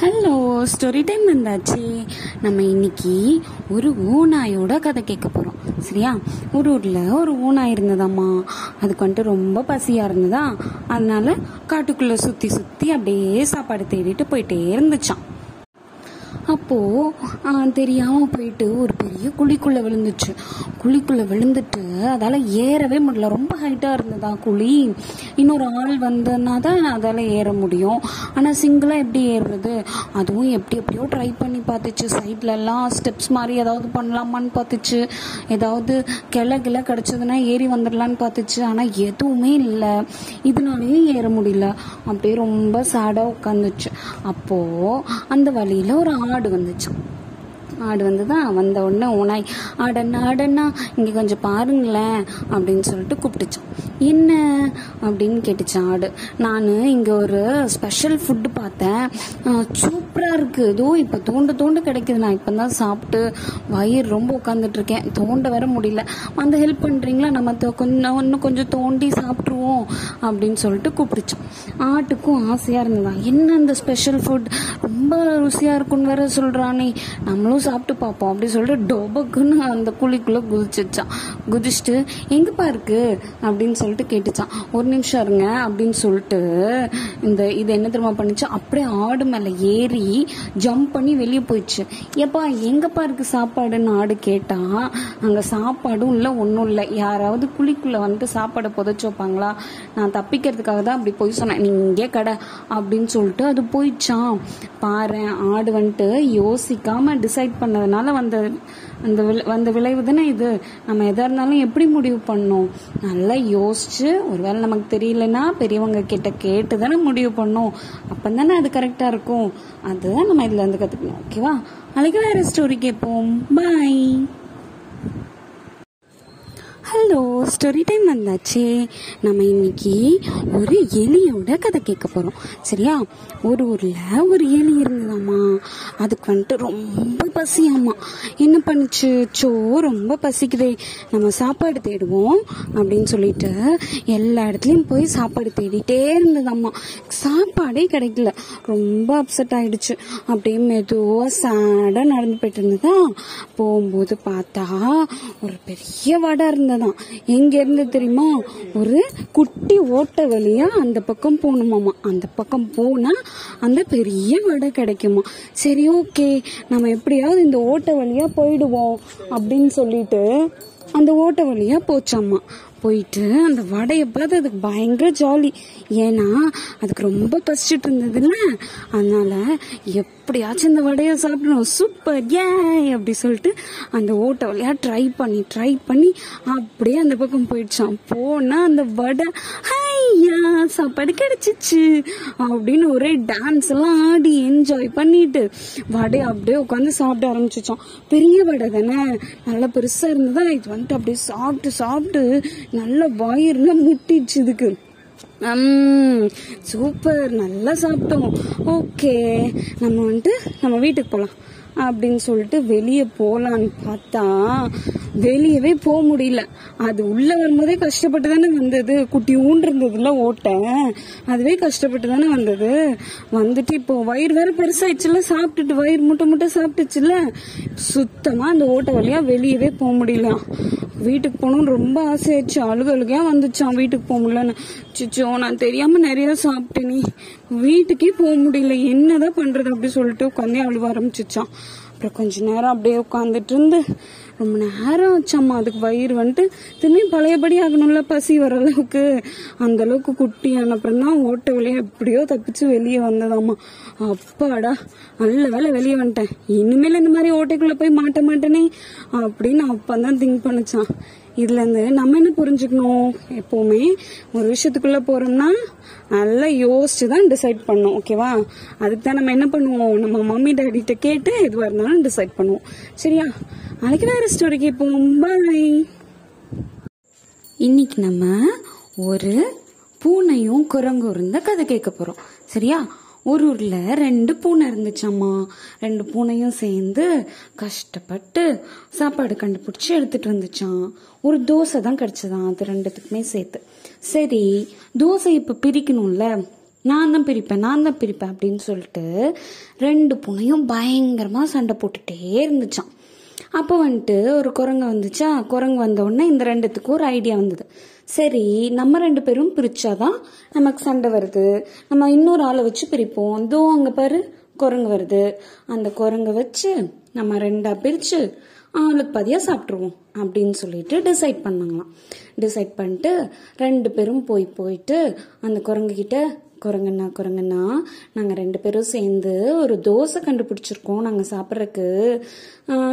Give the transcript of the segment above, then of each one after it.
Hello story time வந்தாச்சு. நம்ம இன்னைக்கு ஒரு ஊனாயோட கதை கேட்க போகிறோம் சரியா? ஒரு ஊரில் ஒரு ஊனாய் இருந்ததாம்மா. அதுக்கு வந்துட்டு ரொம்ப பசியாக இருந்ததா? அதனால காட்டுக்குள்ளே சுற்றி சுற்றி அப்படியே சாப்பாடு தேடிட்டு போயிட்டே இருந்துச்சான் அப்போது தெரியாமல் போயிட்டு ஒரு பெரிய குழிக்குள்ளே விழுந்துச்சு. குழிக்குள்ளே விழுந்துட்டு அதால் ஏறவே முடியல. ரொம்ப ஹைட்டாக இருந்ததா குழி. இன்னொரு ஆள் வந்ததுன்னா தான் அதால் ஏற முடியும். ஆனால் சிங்கிளாக எப்படி ஏறுறது? அதுவும் எப்படி எப்படியோ ட்ரை பண்ணி பார்த்துச்சு. சைட்லலாம் ஸ்டெப்ஸ் மாதிரி ஏதாவது பண்ணலாமான்னு பார்த்துச்சு. ஏதாவது கிளை கிளை கிடச்சதுன்னா ஏறி வந்துடலான்னு பார்த்துச்சு. ஆனால் எதுவுமே இல்லை. இதனாலேயும் ஏற முடியல. அப்படியே ரொம்ப சேடாக உட்காந்துச்சு. அப்போது அந்த வழியில் ஒரு ஆள் ஆடு வந்துச்சு. ஆடு வந்து தான் வந்த உடனே ஓனாய் ஆடண்ணா ஆடண்ணா இங்கே கொஞ்சம் பாருங்களேன் அப்படின்னு சொல்லிட்டு கூப்பிட்டுச்சோம் என்ன அப்படின்னு கேட்டுச்சு ஆடு. நான் இங்கே ஒரு ஸ்பெஷல் ஃபுட்டு பார்த்தேன். சூப்பராக இருக்குது ஏதோ இப்போ தோண்ட தோண்ட கிடைக்குது. நான் இப்போ தான் சாப்பிட்டு வயிறு ரொம்ப உட்காந்துட்டு இருக்கேன். தோண்ட வர முடியல. வந்து ஹெல்ப் பண்ணுறீங்களா நம்ம கொஞ்சம் இன்னும் கொஞ்சம் தோண்டி சாப்பிட்ருவோம் அப்படின்னு சொல்லிட்டு கூப்பிடுச்சோம் ஆட்டுக்கும் ஆசையாக இருந்ததா? என்ன இந்த ஸ்பெஷல் ஃபுட் ரொம்ப ருசியாக இருக்குன்னு வேற சொல்கிறானே நம்மளும் சாப்பிட்டு பார்ப்போம் அப்படி சொல்லிட்டு டொபக்குன்னு அந்த குழிக்குள்ளே குதிச்சிச்சான் குதிச்சுட்டு எங்கப்பா இருக்கு? அப்படின்னு சொல்லிட்டு கேட்டுச்சான் ஒரு நிமிஷம் இருங்க அப்படின்னு சொல்லிட்டு இந்த இது என்ன தெரியுமா பண்ணிச்சு? அப்படியே ஆடு மேலே ஏறி ஜம்ப் பண்ணி வெளியே போயிடுச்சு. ஏப்பா எங்கப்பா இருக்கு சாப்பாடுன்னு ஆடு கேட்டா அங்கே சாப்பாடும் இல்லை ஒன்றும் இல்லை. யாராவது குழிக்குள்ளே வந்துட்டு சாப்பாடை புதைச்சு வைப்பாங்களா? நான் தப்பிக்கிறதுக்காக தான் அப்படி போய் சொன்னேன். நீ இங்கே கடை அப்படின்னு சொல்லிட்டு அது போயிடுச்சான் பாரு ஆடு வந்துட்டு யோசிக்காம டிசைட் பண்ணதுனால வந்த அந்த விளை- வந்த விளைவு தானே இது. நம்ம எதாக இருந்தாலும் எப்படி முடிவு பண்ணோம்? நல்லா யோசிச்சு ஒருவேளை நமக்கு தெரியலன்னா பெரியவங்க கிட்ட கேட்டு தானே முடிவு பண்ணோம். அப்போ தானே அது கரெக்டாக இருக்கும். அதுதான் நம்ம இதில் வந்து கற்றுக்கணும் ஓகேவா நாளைக்கு வேறு ஸ்டோரி கேட்போம். பாய் ஹலோ ஸ்டோரி டைம் வந்தாச்சு. நம்ம இன்னைக்கு ஒரு எலியோட கதை கேட்க போகிறோம் சரியா? ஒரு ஊரில் ஒரு எலி இருந்ததாம்மா அதுக்கு வந்துட்டு ரொம்ப பசியாமா. என்ன பண்ணுச்சு? சோ ரொம்ப பசிக்குதே. நம்ம சாப்பாடு தேடுவோம் அப்படின்னு சொல்லிட்டு எல்லா இடத்துலையும் போய் சாப்பாடு தேடிட்டே இருந்ததாம்மா சாப்பாடே கிடைக்கல. ரொம்ப அப்செட் ஆயிடுச்சு. அப்படியே மெதுவாக சேடாக நடந்து போயிட்டு இருந்ததா? போகும்போது பார்த்தா ஒரு பெரிய வடை இருந்ததாம் எங்கேருந்து தெரியுமா? ஒரு குட்டி ஓட்டை வழியா அந்த பக்கம் போகணுமாமா. அந்த பக்கம் போனால் அந்த பெரிய வடை கிடைக்குமா. சரி ஓகே. நம்ம எப்படியாவது இந்த ஓட்டை வழியா போயிடுவோம் அப்படின்னு சொல்லிட்டு அந்த ஓட்டை வழியா போச்சாம்மா போயிட்டு அந்த வடையை பார்த்து அதுக்கு பயங்கர ஜாலி ஏன்னா அதுக்கு ரொம்ப பசிச்சுட்டு இருந்ததுல்ல? அதனால எப்படியாச்சும் இந்த வடையை சாப்பிடணும். சூப்பர் ஏ அப்படி சொல்லிட்டு அந்த ஓட்டை வழியா ட்ரை பண்ணி ட்ரை பண்ணி அப்படியே அந்த பக்கம் போயிடுச்சான் போனா அந்த வடை ஐயா சாப்பாடு கிடைச்சிச்சு அப்படின்னு ஒரே டான்ஸ் எல்லாம் ஆடி என்ஜாய் பண்ணிட்டு வடை அப்படியே உட்காந்து சாப்பிட ஆரம்பிச்சிச்சோம். பெரிய வடை தானே? நல்லா பெருசா இருந்ததா? இது வந்துட்டு அப்படியே சாப்பிட்டு சாப்பிட்டு நல்ல வயிறுல முட்டிடுச்சு இதுக்கு. சூப்பர். நல்லா சாப்பிட்டோம். ஓகே நம்ம வந்துட்டு நம்ம வீட்டுக்கு போகலாம் அப்படின்னு சொல்லிட்டு வெளியே போகலான்னு பார்த்தா வெளியவே போக முடியல. அது உள்ள வரும்போதே கஷ்டப்பட்டு தானே வந்தது. குட்டி ஊன்றிருந்ததுல ஓட்டேன் அதுவே கஷ்டப்பட்டு தானே வந்தது. வந்துட்டு இப்போ வயிறு வேற பெருசாயிடுச்சுல சாப்பிட்டுட்டு வயிறு முட்டை முட்டை சாப்பிட்டுச்சுல சுத்தமா அந்த ஓட்டை வழியா வெளியவே போக முடியல. வீட்டுக்கு போகணும்னு ரொம்ப ஆசையாச்சு அழுக அழுகையா வந்துச்சான் வீட்டுக்கு போக முடியலன்னு. சிச்சோ நான் தெரியாம நிறைய நீ வீட்டுக்கே போக முடியல. என்னதான் பண்றது அப்படி சொல்லிட்டு உட்காந்தே அழுவ ஆரம்பிச்சிச்சான் அப்புறம் கொஞ்ச நேரம் அப்படியே உட்காந்துட்டு இருந்து ரொம்ப நேரம் ஆச்சாம்மா. அதுக்கு வயிறு வந்துட்டு திரும்பி பழையபடி ஆகணும்ல பசி வர அளவுக்கு. அந்த அளவுக்கு குட்டி அப்புறம் தான் ஓட்ட வழியா எப்படியோ தப்பிச்சு வெளியே வந்ததாம்மா. அப்பாடா நல்ல வேலை வெளியே வந்துட்டேன். இனிமேல் இந்த மாதிரி ஓட்டைக்குள்ள போய் மாட்ட மாட்டேனே அப்படின்னு அப்பதான் திங்க் பண்ணிச்சான் இதுல இருந்து நம்ம என்ன புரிஞ்சுக்கணும்? எப்பவுமே ஒரு விஷயத்துக்குள்ள போறோம்னா நல்லா யோசிச்சு தான் டிசைட் பண்ணோம் ஓகேவா அதுக்கு தான் நம்ம என்ன பண்ணுவோம்? நம்ம மம்மி டேடிகிட்ட கேட்டு எதுவாக இருந்தாலும் டிசைட் பண்ணுவோம். சரியா? நாளைக்கு வேறு ஸ்டோரி கேட்போம். பாய் இன்னைக்கு நம்ம ஒரு பூனையும் குரங்கும் இருந்த கதை கேட்க போறோம். சரியா? ஒரு ஊர்ல ரெண்டு பூனை இருந்துச்சாம்மா. ரெண்டு பூனையும் சேர்ந்து கஷ்டப்பட்டு சாப்பாடு கண்டுபிடிச்சி எடுத்துட்டு வந்துச்சான் ஒரு தோசை தான் கிடைச்சதான் அது ரெண்டுத்துக்குமே சேர்த்து. சரி தோசை இப்ப பிரிக்கணும்ல. நான் தான் பிரிப்பேன் நான் தான் பிரிப்பேன் அப்படின்னு சொல்லிட்டு ரெண்டு பூனையும் பயங்கரமாக சண்டை போட்டுட்டே இருந்துச்சான் அப்போ வந்துட்டு ஒரு குரங்கு வந்துச்சா? குரங்கு வந்தோடனே இந்த ரெண்டுத்துக்கும் ஒரு ஐடியா வந்தது. சரி நம்ம ரெண்டு பேரும் பிரிச்சாதான் நமக்கு சண்டை வருது. நம்ம இன்னொரு ஆளை வச்சு பிரிப்போம். இதோ அங்கே பாரு குரங்கு வருது. அந்த குரங்கை வச்சு நம்ம ரெண்டா பிரிச்சு ஆளுக்கு பதியாக சாப்பிட்ருவோம் அப்படின்னு சொல்லிட்டு டிசைட் பண்ணாங்களாம். டிசைட் பண்ணிட்டு ரெண்டு பேரும் போய் போயிட்டு அந்த குரங்குகிட்ட குரங்கண்ணா குரங்கண்ணா. நாங்கள் ரெண்டு பேரும் சேர்ந்து ஒரு தோசை கண்டுபிடிச்சிருக்கோம் நாங்கள் சாப்பிட்றதுக்கு.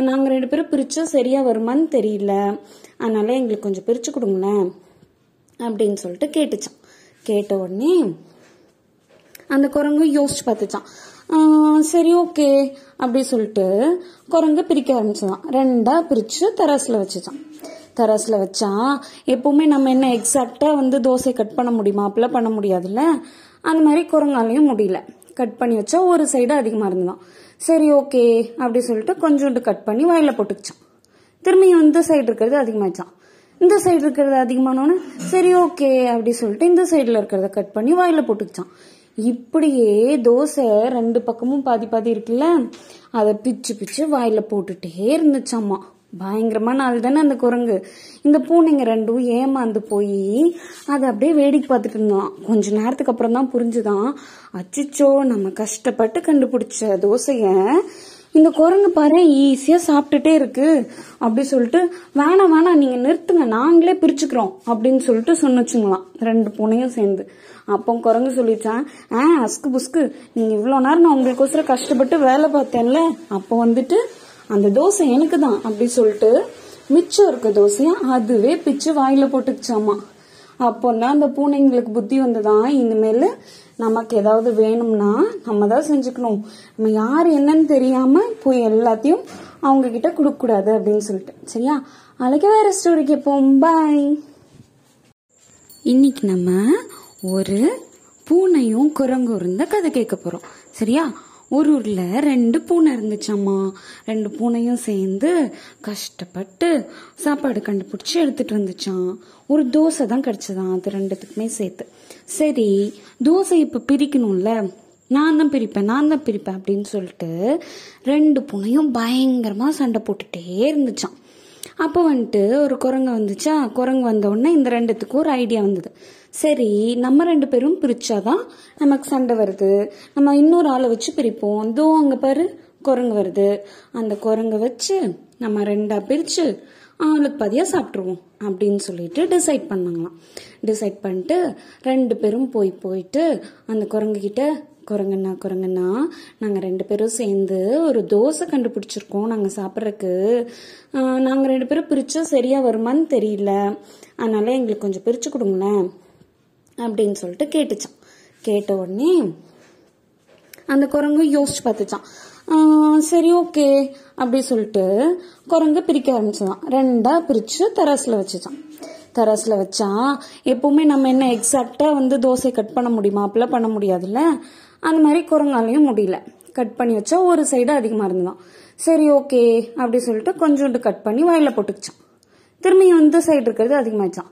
நாங்கள் ரெண்டு பேரும் பிரித்தா சரியாக வருமான்னு தெரியல. அதனால் எங்களுக்கு கொஞ்சம் பிரித்து கொடுங்களேன் அப்படின்னு சொல்லிட்டு கேட்டுச்சான். கேட்ட உடனே அந்த குரங்கும் யோசிச்சு பார்த்துச்சான். சரி ஓகே அப்படி சொல்லிட்டு குரங்கு பிரிக்க ஆரம்பிச்சதான். ரெண்டா பிரிச்சு தராசுல வச்சுச்சான். தராசுல வச்சா எப்பவுமே நம்ம என்ன எக்ஸாக்டா வந்து தோசை கட் பண்ண முடியுமா? அப்படிலாம் பண்ண முடியாதுல்ல? அந்த மாதிரி குரங்காலையும் முடியல. கட் பண்ணி வச்சா ஒரு சைடு அதிகமாக இருந்ததான் சரி ஓகே அப்படி சொல்லிட்டு கொஞ்சோண்டு கட் பண்ணி வயலில் போட்டுக்கிச்சான் திரும்பியும் இந்த சைடு இருக்கிறது அதிகமாச்சான் இந்த சைடு இருக்கிறது அதிகமானோன்னு சரி ஓகே அப்படி சொல்லிட்டு இந்த சைடில் இருக்கிறத கட் பண்ணி வாயில போட்டுக்கிச்சான் இப்படியே தோசை ரெண்டு பக்கமும் பாதி பாதி இருக்குல்ல அதை பிச்சு பிச்சு வாயில போட்டுட்டே இருந்துச்சாம்மா. பயங்கரமான ஆள் தானே அந்த குரங்கு. இந்த பூனைங்க ரெண்டும் ஏமாந்து போய் அதை அப்படியே வேடிக்கை பார்த்துட்டு இருந்தோம் கொஞ்ச நேரத்துக்கு அப்புறம் தான் புரிஞ்சுதான் அச்சிச்சோ நம்ம கஷ்டப்பட்டு கண்டுபிடிச்ச தோசைய இந்த குரங்கு பாரு ஈஸியா சாப்பிட்டுட்டே இருக்கு. அப்படி சொல்லிட்டு வேணாம் வேணாம் நீங்க நிறுத்துங்க நாங்களே பிரிச்சுக்கிறோம் அப்படின்னு சொல்லிட்டு சொன்னுச்சுங்களாம் ரெண்டு பூனையும் சேர்ந்து. அப்போ குரங்கு சொல்லிச்சான் ஆ அஸ்கு புஸ்கு நீங்க இவ்வளோ நேரம் நான் உங்களுக்கோசரம் கஷ்டப்பட்டு வேலை பார்த்தேன்ல அப்போ வந்துட்டு அந்த தோசை எனக்கு தான் அப்படி சொல்லிட்டு மிச்சம் இருக்க தோசையை அதுவே பிச்சு வாயில போட்டுக்குச்சாமா. அப்போன்னா அந்த பூனைங்களுக்கு புத்தி வந்ததான் இனிமேல் நமக்கு ஏதாவது வேணும்னா நம்ம தான் செஞ்சுக்கணும். நம்ம யார் என்னன்னு தெரியாம போய் எல்லாத்தையும் அவங்க கிட்ட கொடுக்க கூடாது அப்படின்னு சொல்லிட்டு. சரியா? அழைக்க வேற ஸ்டோரிக்கு கேட்போம் பாய் இன்னைக்கு நம்ம ஒரு பூனையும் குரங்கும் இருந்த கதை கேட்க போறோம். சரியா? ஒரு ஊர்ல ரெண்டு பூனை இருந்துச்சாம்மா. ரெண்டு பூனையும் சேர்ந்து கஷ்டப்பட்டு சாப்பாடு கண்டுபிடிச்சி எடுத்துட்டு வந்துச்சான் ஒரு தோசை தான் கிடைச்சதான் அது ரெண்டுத்துக்குமே சேர்த்து. சரி தோசை இப்ப பிரிக்கணும்ல. நான் தான் பிரிப்பேன் நான் தான் பிரிப்பேன் அப்படின்னு சொல்லிட்டு ரெண்டு பூனையும் பயங்கரமா சண்டை போட்டுட்டே இருந்துச்சான் அப்போ வந்துட்டு ஒரு குரங்கு வந்துச்சா? குரங்கு வந்த உடனே இந்த ரெண்டுத்துக்கும் ஒரு ஐடியா வந்தது. சரி நம்ம ரெண்டு பேரும் பிரிச்சாதான் நமக்கு சண்டை வருது. நம்ம இன்னொரு ஆளை வச்சு பிரிப்போம். இதோ அங்க பாரு குரங்கு வருது. அந்த குரங்கை வச்சு நம்ம ரெண்டா பிரிச்சு ஆளுக்கு பாதியாக சாப்பிட்ருவோம் அப்படின்னு சொல்லிட்டு டிசைட் பண்ணாங்களாம். டிசைட் பண்ணிட்டு ரெண்டு பேரும் போய் போயிட்டு அந்த குரங்கு கிட்ட குரங்கண்ணா குரங்கண்ணா நாங்கள் ரெண்டு பேரும் சேர்ந்து ஒரு தோசை கண்டுபிடிச்சிருக்கோம் நாங்கள் சாப்பிட்றதுக்கு. நாங்கள் ரெண்டு பேரும் பிரித்தா சரியாக வருமான்னு தெரியல. அதனால எங்களுக்கு கொஞ்சம் பிரித்து கொடுங்களேன். அப்படின்னு சொல்லிட்டு கேட்டுச்சான். கேட்ட உடனே அந்த குரங்கு யோசிச்சு பார்த்துச்சான். சரி ஓகே அப்படி சொல்லிட்டு குரங்கு பிரிக்க ஆரம்பிச்சதான். ரெண்டா பிரிச்சு தராசுல வச்சுச்சான். தராசுல வச்சா எப்பவுமே நம்ம என்ன எக்ஸாக்டா வந்து தோசை கட் பண்ண முடியுமா? அப்படிலாம் பண்ண முடியாதுல்ல? அந்த மாதிரி குரங்காலையும் முடியல. கட் பண்ணி வச்சா ஒரு சைடு அதிகமா இருந்ததான். சரி ஓகே அப்படி சொல்லிட்டு கொஞ்சோண்டு கட் பண்ணி வயலில் போட்டுக்கிச்சான். திரும்பி வந்து சைடு இருக்கிறது அதிகமாச்சான்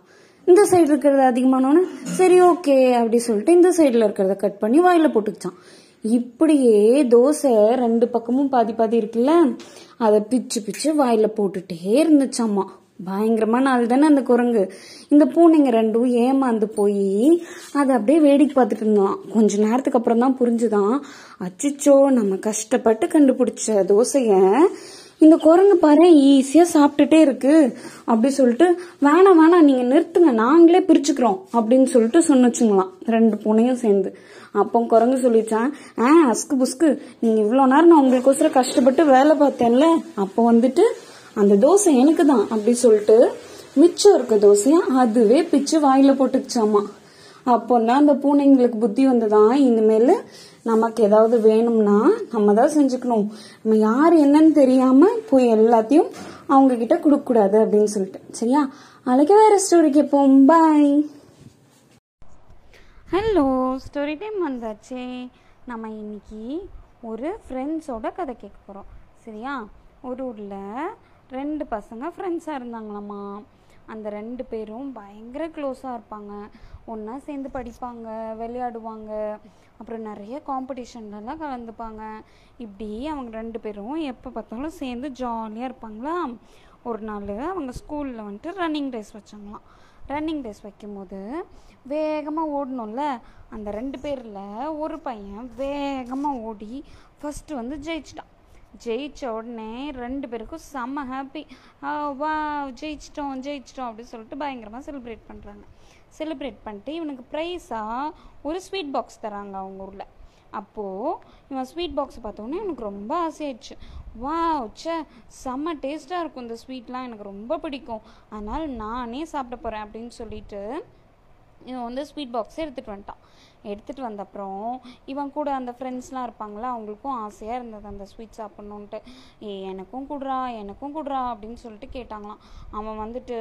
இந்த சைடு இருக்கிறது அதிகமானோன்னு சரி ஓகே அப்படி சொல்லிட்டு இந்த சைடில் இருக்கிறத கட் பண்ணி வாயில் போட்டுக்கிச்சான் இப்படியே தோசை ரெண்டு பக்கமும் பாதி பாதி இருக்குல்ல அதை பிச்சு பிச்சு வாயில் போட்டுட்டே இருந்துச்சாம்மா பயங்கரமான ஆள் தானே அந்த குரங்கு. இந்த பூனைங்க ரெண்டும் ஏமாந்து போய் அதை அப்படியே வேடிக்கை பார்த்துட்டு இருந்தான். கொஞ்ச நேரத்துக்கு அப்புறம் தான் புரிஞ்சுதான் அச்சிச்சோ நம்ம கஷ்டப்பட்டு கண்டுபிடிச்ச தோசையை இந்த குரங்கு பாரு ஈஸியா சாப்பிட்டுட்டே இருக்கு. அப்படி சொல்லிட்டு வேணாம் வேணாம் நீங்க நிறுத்துங்க. நாங்களே பிரிச்சுக்கிறோம். அப்படின்னு சொல்லிட்டு சொன்னுச்சுங்களாம். ரெண்டு பூனையும் சேர்ந்து. அப்போ குரங்கு சொல்லிச்சான் ஆ அஸ்கு புஸ்கு நீங்க இவ்வளோ நேரம் நான் உங்களுக்கோசரம் கஷ்டப்பட்டு வேலை பார்த்தேன்ல. அப்போ வந்துட்டு அந்த தோசை எனக்கு தான் அப்படி சொல்லிட்டு மிச்சம் இருக்க தோசையும் அதுவே பிச்சு வாயில போட்டுக்கிச்சாமா. அப்போன்னா அந்த பூனைங்களுக்கு புத்தி வந்ததான் இனிமேல் நமக்கு ஏதாவது வேணும்னா நம்ம தான் செஞ்சுக்கணும். நம்ம யார் என்னன்னு தெரியாம போய் எல்லாத்தையும் அவங்க கிட்ட கொடுக்க கூடாது அப்படின்னு சொல்லிட்டு. சரியா? அழைக்க வேற ஸ்டோரிக்கு கேட்போம் பாய் ஹலோ ஸ்டோரி டைம் வந்தாச்சே. நம்ம இன்னைக்கு ஒரு ஃப்ரெண்ட்ஸோட கதை கேட்க போகிறோம் சரியா? ஒரு ஊரில் ரெண்டு பசங்க ஃப்ரெண்ட்ஸாக இருந்தாங்களாம்மா அந்த ரெண்டு பேரும் பயங்கர க்ளோஸாக இருப்பாங்க. ஒன்றா சேர்ந்து படிப்பாங்க விளையாடுவாங்க. அப்புறம் நிறைய காம்படிஷன்லலாம் கலந்துப்பாங்க. இப்படி அவங்க ரெண்டு பேரும் எப்போ பார்த்தாலும் சேர்ந்து ஜாலியாக இருப்பாங்களா? ஒரு நாள் அவங்க ஸ்கூலில் வந்துட்டு ரன்னிங் ரேஸ் வச்சாங்களாம். ரன்னிங் ரேஸ் வைக்கும்போது வேகமாக ஓடணும்ல? அந்த ரெண்டு பேரில் ஒரு பையன் வேகமாக ஓடி ஃபஸ்ட்டு வந்து ஜெயிச்சிட்டான். ஜெயிச்ச உடனே ரெண்டு பேருக்கும் செம்ம ஹாப்பி வா ஜெயிச்சிட்டோம் ஜெயிச்சிட்டோம் அப்படின்னு சொல்லிட்டு பயங்கரமாக செலிப்ரேட் பண்ணுறாங்க செலிப்ரேட் பண்ணிட்டு இவனுக்கு ப்ரைஸாக ஒரு ஸ்வீட் பாக்ஸ் தராங்க அவங்க ஊரில். அப்போது இவன் ஸ்வீட் பாக்ஸ் பார்த்தோன்னே எனக்கு ரொம்ப ஆசையாயிடுச்சு. வா ச்சே செம்ம டேஸ்ட்டாக இருக்கும் இந்த ஸ்வீட்லாம் எனக்கு ரொம்ப பிடிக்கும். அதனால் நானே சாப்பிட போகிறேன் அப்படின்னு சொல்லிட்டு இவன் வந்து ஸ்வீட் பாக்ஸ் எடுத்துகிட்டு வந்துட்டான். எடுத்துகிட்டு வந்த அப்புறம் இவன் கூட அந்த ஃப்ரெண்ட்ஸ்லாம் இருப்பாங்களா அவங்களுக்கும் ஆசையாக இருந்தது அந்த ஸ்வீட் சாப்பிட்ணுன்ட்டு ஏ எனக்கும் கொடுறா எனக்கும் கொடுறா அப்படின்னு சொல்லிட்டு கேட்டாங்களாம். அவன் வந்துட்டு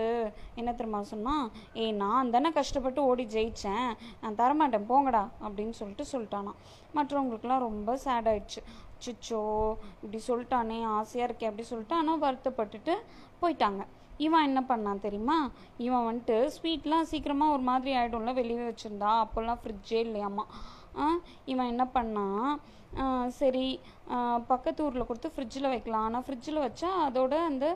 என்ன தெரியுமா சொன்னான் ஏ நான் தானே கஷ்டப்பட்டு ஓடி ஜெயித்தேன் நான் தரமாட்டேன் போங்கடா அப்படின்னு சொல்லிட்டு சொல்லிட்டானான் மற்றவங்களுக்குலாம் ரொம்ப சேட் ஆயிடுச்சு. சிச்சோ இப்படி சொல்லிட்டானே ஆசையாக இருக்கே அப்படி சொல்லிட்டு ஆனால் வருத்தப்பட்டுட்டு போயிட்டாங்க. இவன் என்ன பண்ணான் தெரியுமா? இவன் வந்துட்டு ஸ்வீட்லாம் சீக்கிரமாக ஒரு மாதிரி ஆகிடும்ல வெளியே வச்சுருந்தா. அப்போல்லாம் ஃப்ரிட்ஜே இல்லையாம்மா இவன் என்ன பண்ணான்? சரி பக்கத்து ஊரில் கொடுத்து ஃப்ரிட்ஜில் வைக்கலாம். ஆனால் ஃப்ரிட்ஜில் வச்சா அதோட அந்த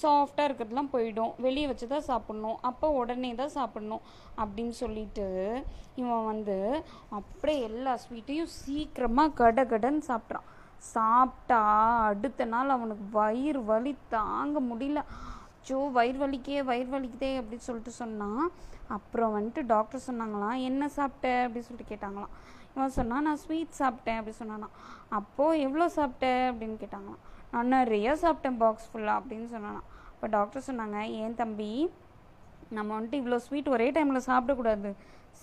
சாஃப்டாக இருக்கிறதுலாம் போயிடும். வெளியே வச்சு தான் சாப்பிட்ணும். அப்போ உடனே தான் சாப்பிட்ணும் அப்படின்னு சொல்லிட்டு இவன் வந்து அப்படியே எல்லா ஸ்வீட்டையும் சீக்கிரமாக கட கடன்னு சாப்பிட்றான். சாப்பிட்டா அடுத்த நாள் அவனுக்கு வயிறு வலி தாங்க முடியல. அச்சோ வயிறு வலிக்கே வயிறு வலிக்குதே அப்படின்னு சொல்லிட்டு சொன்னான் அப்புறம் வந்துட்டு டாக்டர் சொன்னாங்களாம் என்ன சாப்பிட்ட அப்படின்னு சொல்லிட்டு கேட்டாங்களாம். இவன் சொன்னான் நான் ஸ்வீட் சாப்பிட்டேன் அப்படி சொன்னானா அப்போது எவ்வளோ சாப்பிட்ட அப்படின்னு கேட்டாங்களாம். நான் நிறைய சாப்பிட்டேன் பாக்ஸ் ஃபுல்லாக அப்படின்னு சொன்னானா அப்போ டாக்டர் சொன்னாங்க ஏன் தம்பி நம்ம வந்துட்டு இவ்வளோ ஸ்வீட் ஒரே டைமில் சாப்பிடக்கூடாது.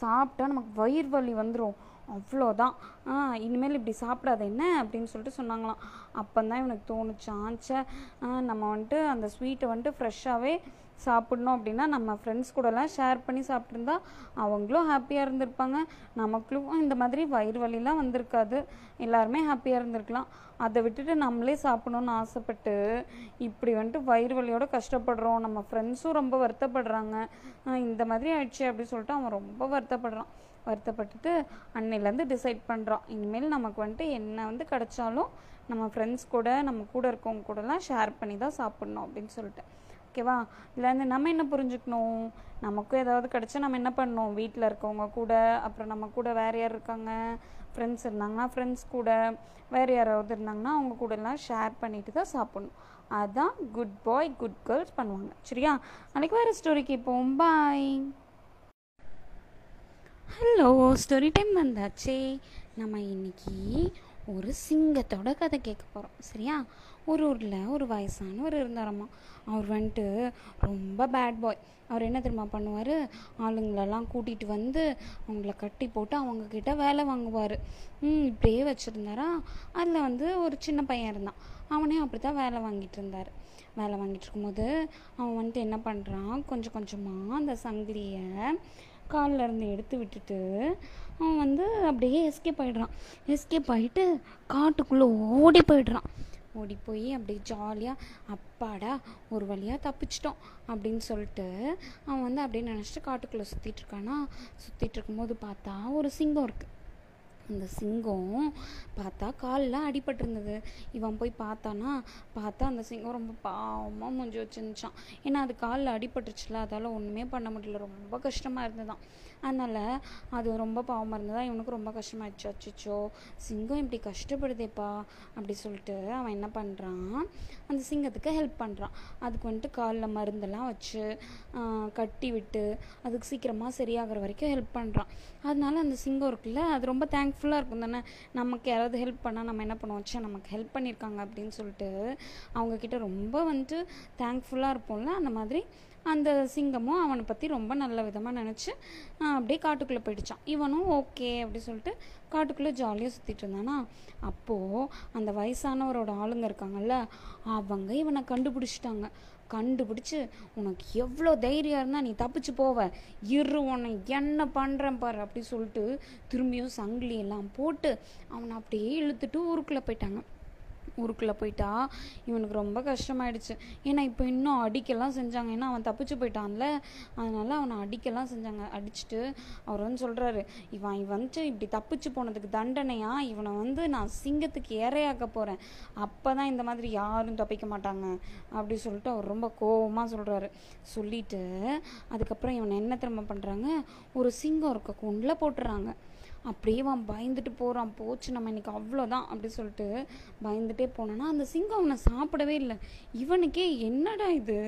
சாப்பிட்டா நமக்கு வயிறு வலி வந்துடும் அவ்வளோதான். ஆ இனிமேல் இப்படி சாப்பிடாத என்ன? அப்படின்னு சொல்லிட்டு சொன்னாங்களாம். அப்போ தான் இவனுக்கு தோணுச்சான் ஆ, நம்ம வந்துட்டு அந்த ஸ்வீட்டை வந்துட்டு ஃப்ரெஷ்ஷாகவே சாப்பிட்ணும் அப்படின்னா நம்ம ஃப்ரெண்ட்ஸ் கூடலாம் ஷேர் பண்ணி சாப்பிட்ருந்தா அவங்களும் ஹாப்பியாக இருந்திருப்பாங்க. நமக்கும் இந்த மாதிரி வயிறு வலிலாம் வந்திருக்காது. எல்லாருமே ஹாப்பியாக இருந்திருக்கலாம். அதை விட்டுட்டு நம்மளே சாப்பிடணும்னு ஆசைப்பட்டு இப்படி வந்துட்டு வயிறு வலியோட கஷ்டப்படுறோம். நம்ம ஃப்ரெண்ட்ஸும் ரொம்ப வருத்தப்படுறாங்க. இந்த மாதிரி ஆயிடுச்சு அப்படின்னு சொல்லிட்டு அவன் ரொம்ப வருத்தப்படுறான். வருத்தப்பட்டுட்டு அன்னையிலேருந்து டிசைட் பண்ணுறோம் இனிமேல் நமக்கு வந்துட்டு என்ன வந்து கிடைச்சாலும் நம்ம ஃப்ரெண்ட்ஸ் கூட நம்ம கூட இருக்கவங்க கூடலாம் ஷேர் பண்ணி தான் சாப்பிட்ணும் அப்படின்னு சொல்லிட்டு. ஓகேவா இதுலேருந்து நம்ம என்ன புரிஞ்சுக்கணும்? நமக்கும் ஏதாவது கிடைச்சா நம்ம என்ன பண்ணணும்? வீட்டில் இருக்கவங்க கூட அப்புறம் நம்ம கூட வேறு யார் இருக்காங்க? ஃப்ரெண்ட்ஸ் இருந்தாங்கன்னா ஃப்ரெண்ட்ஸ் கூட வேறு யாராவது இருந்தாங்கன்னா அவங்க கூடலாம் ஷேர் பண்ணிட்டு தான் சாப்பிட்ணும். அதுதான் குட் பாய் குட் கேர்ள்ஸ் பண்ணுவாங்க. சரியா? நாளைக்கு வேறு ஸ்டோரி கேட்போம். பாய் ஹலோ ஸ்டோரி டைம் வந்தாச்சே. நம்ம இன்னைக்கு ஒரு சிங்கத்தோட கதை கேட்க போகிறோம் சரியா? ஒரு ஊரில் ஒரு வயசானவர் இருந்தாரம்மா அவர் வந்துட்டு ரொம்ப பேட் பாய் அவர் என்ன தெரியுமா பண்ணுவார்? ஆளுங்களெல்லாம் கூட்டிகிட்டு வந்து அவங்கள கட்டி போட்டு அவங்கக்கிட்ட வேலை வாங்குவார். ம் இப்படியே வச்சுருந்தாரா? அதில் வந்து ஒரு சின்ன பையன் இருந்தான். அவனே அப்படி தான் வேலை வாங்கிட்டு இருந்தார். வேலை வாங்கிட்டு இருக்கும்போது அவன் வந்துட்டு என்ன பண்ணுறான் கொஞ்சம் கொஞ்சமாக அந்த சங்கிலியை கால்ல இருந்து எடுத்து விட்டுட்டு அவன் வந்து அப்படியே எஸ்கேப் ஆயிடுறான். எஸ்கேப் ஆகிட்டு காட்டுக்குள்ளே ஓடி போயிடுறான். ஓடி போய் அப்படியே ஜாலியாக அப்பாடா ஒரு வழியாக தப்பிச்சிட்டோம் அப்படின்னு சொல்லிட்டு அவன் வந்து அப்படியே நினச்சிட்டு காட்டுக்குள்ளே சுற்றிட்டு இருக்கானா? சுற்றிட்டு இருக்கும்போது பார்த்தா ஒரு சிங்கம் இருக்குது அந்த சிங்கம் பார்த்தா காலில் அடிபட்டிருந்தது. இவன் போய் பார்த்தானா? பார்த்தா அந்த சிங்கம் ரொம்ப பாவமாக மூஞ்சி வச்சுருந்துச்சான் ஏன்னா அது காலில் அடிபட்டுருச்சுல அதால் ஒன்றுமே பண்ண முடியல. ரொம்ப கஷ்டமாக இருந்ததுதான் அதனால் அது ரொம்ப பாவமாக இருந்ததா? இவனுக்கு ரொம்ப கஷ்டமாயிடுச்சு. அச்சிச்சோ சிங்கம் இப்படி கஷ்டப்படுதேப்பா அப்படி சொல்லிட்டு அவன் என்ன பண்ணுறான் அந்த சிங்கத்துக்கு ஹெல்ப் பண்ணுறான் அதுக்கு வந்துட்டு காலில் மருந்தெல்லாம் வச்சு கட்டி விட்டு அதுக்கு சீக்கிரமாக சரியாகிற வரைக்கும் ஹெல்ப் பண்ணுறான் அதனால அந்த சிங்கம் இருக்குல்ல அது ரொம்ப தேங்க்ஃபுல்லாக இருக்கும் தானே? நமக்கு யாராவது ஹெல்ப் பண்ணால் நம்ம என்ன பண்ணுவோம்? ச்சே நமக்கு ஹெல்ப் பண்ணியிருக்காங்க அப்படின்னு சொல்லிட்டு அவங்கக்கிட்ட ரொம்ப வந்துட்டு தேங்க்ஃபுல்லாக இருப்போம்ல அந்த மாதிரி அந்த சிங்கமும் அவனை பற்றி ரொம்ப நல்ல விதமாக நினச்சி அப்படியே காட்டுக்குள்ளே போயிடுச்சான். இவனும் ஓகே அப்படி சொல்லிட்டு காட்டுக்குள்ளே ஜாலியாக சுற்றிட்டு இருந்தானா? அப்போது அந்த வயசானவரோட ஆளுங்க இருக்காங்கல்ல அவங்க இவனை கண்டுபிடிச்சிட்டாங்க. கண்டுபிடிச்சு உனக்கு எவ்வளோ தைரியம் இருந்தால் நீ தப்பிச்சு போவ. இரு உன்னை என்ன பண்ணுறேன் பாரு அப்படி சொல்லிட்டு திரும்பியும் சங்கிலி எல்லாம் போட்டு அவனை அப்படியே இழுத்துட்டு ஊருக்குள்ளே போயிட்டாங்க. ஊருக்குள்ளே போயிட்டா இவனுக்கு ரொம்ப கஷ்டமாயிடுச்சு. ஏன்னா இப்போ இன்னும் அடிக்கெல்லாம் செஞ்சாங்க. ஏன்னா அவன் தப்பிச்சு போயிட்டான்ல. அதனால அவனை அடிக்கெல்லாம் செஞ்சாங்க. அடிச்சுட்டு அவர் வந்து சொல்கிறாரு இவன் இவன் வந்துட்டு இப்படி தப்பிச்சு போனதுக்கு தண்டனையா? இவனை வந்து நான் சிங்கத்துக்கு ஏறையாக்க போகிறேன் அப்போ தான் இந்த மாதிரி யாரும் தப்பிக்க மாட்டாங்க. அப்படி சொல்லிட்டு அவர் ரொம்ப கோவமாக சொல்கிறாரு சொல்லிட்டு அதுக்கப்புறம் இவனை என்ன திரும்ப பண்ணுறாங்க ஒரு சிங்கம் இருக்க குண்டில் போட்டுறாங்க. அப்படியே அவன் பயந்துட்டு போகிறான் போச்சு நம்ம இன்றைக்கி அவ்வளோதான் அப்படி சொல்லிட்டு பயந்துட்டே போனான்னா அந்த சிங்கம் அவனை சாப்பிடவே இல்லை. இவனுக்கே என்னடா இது?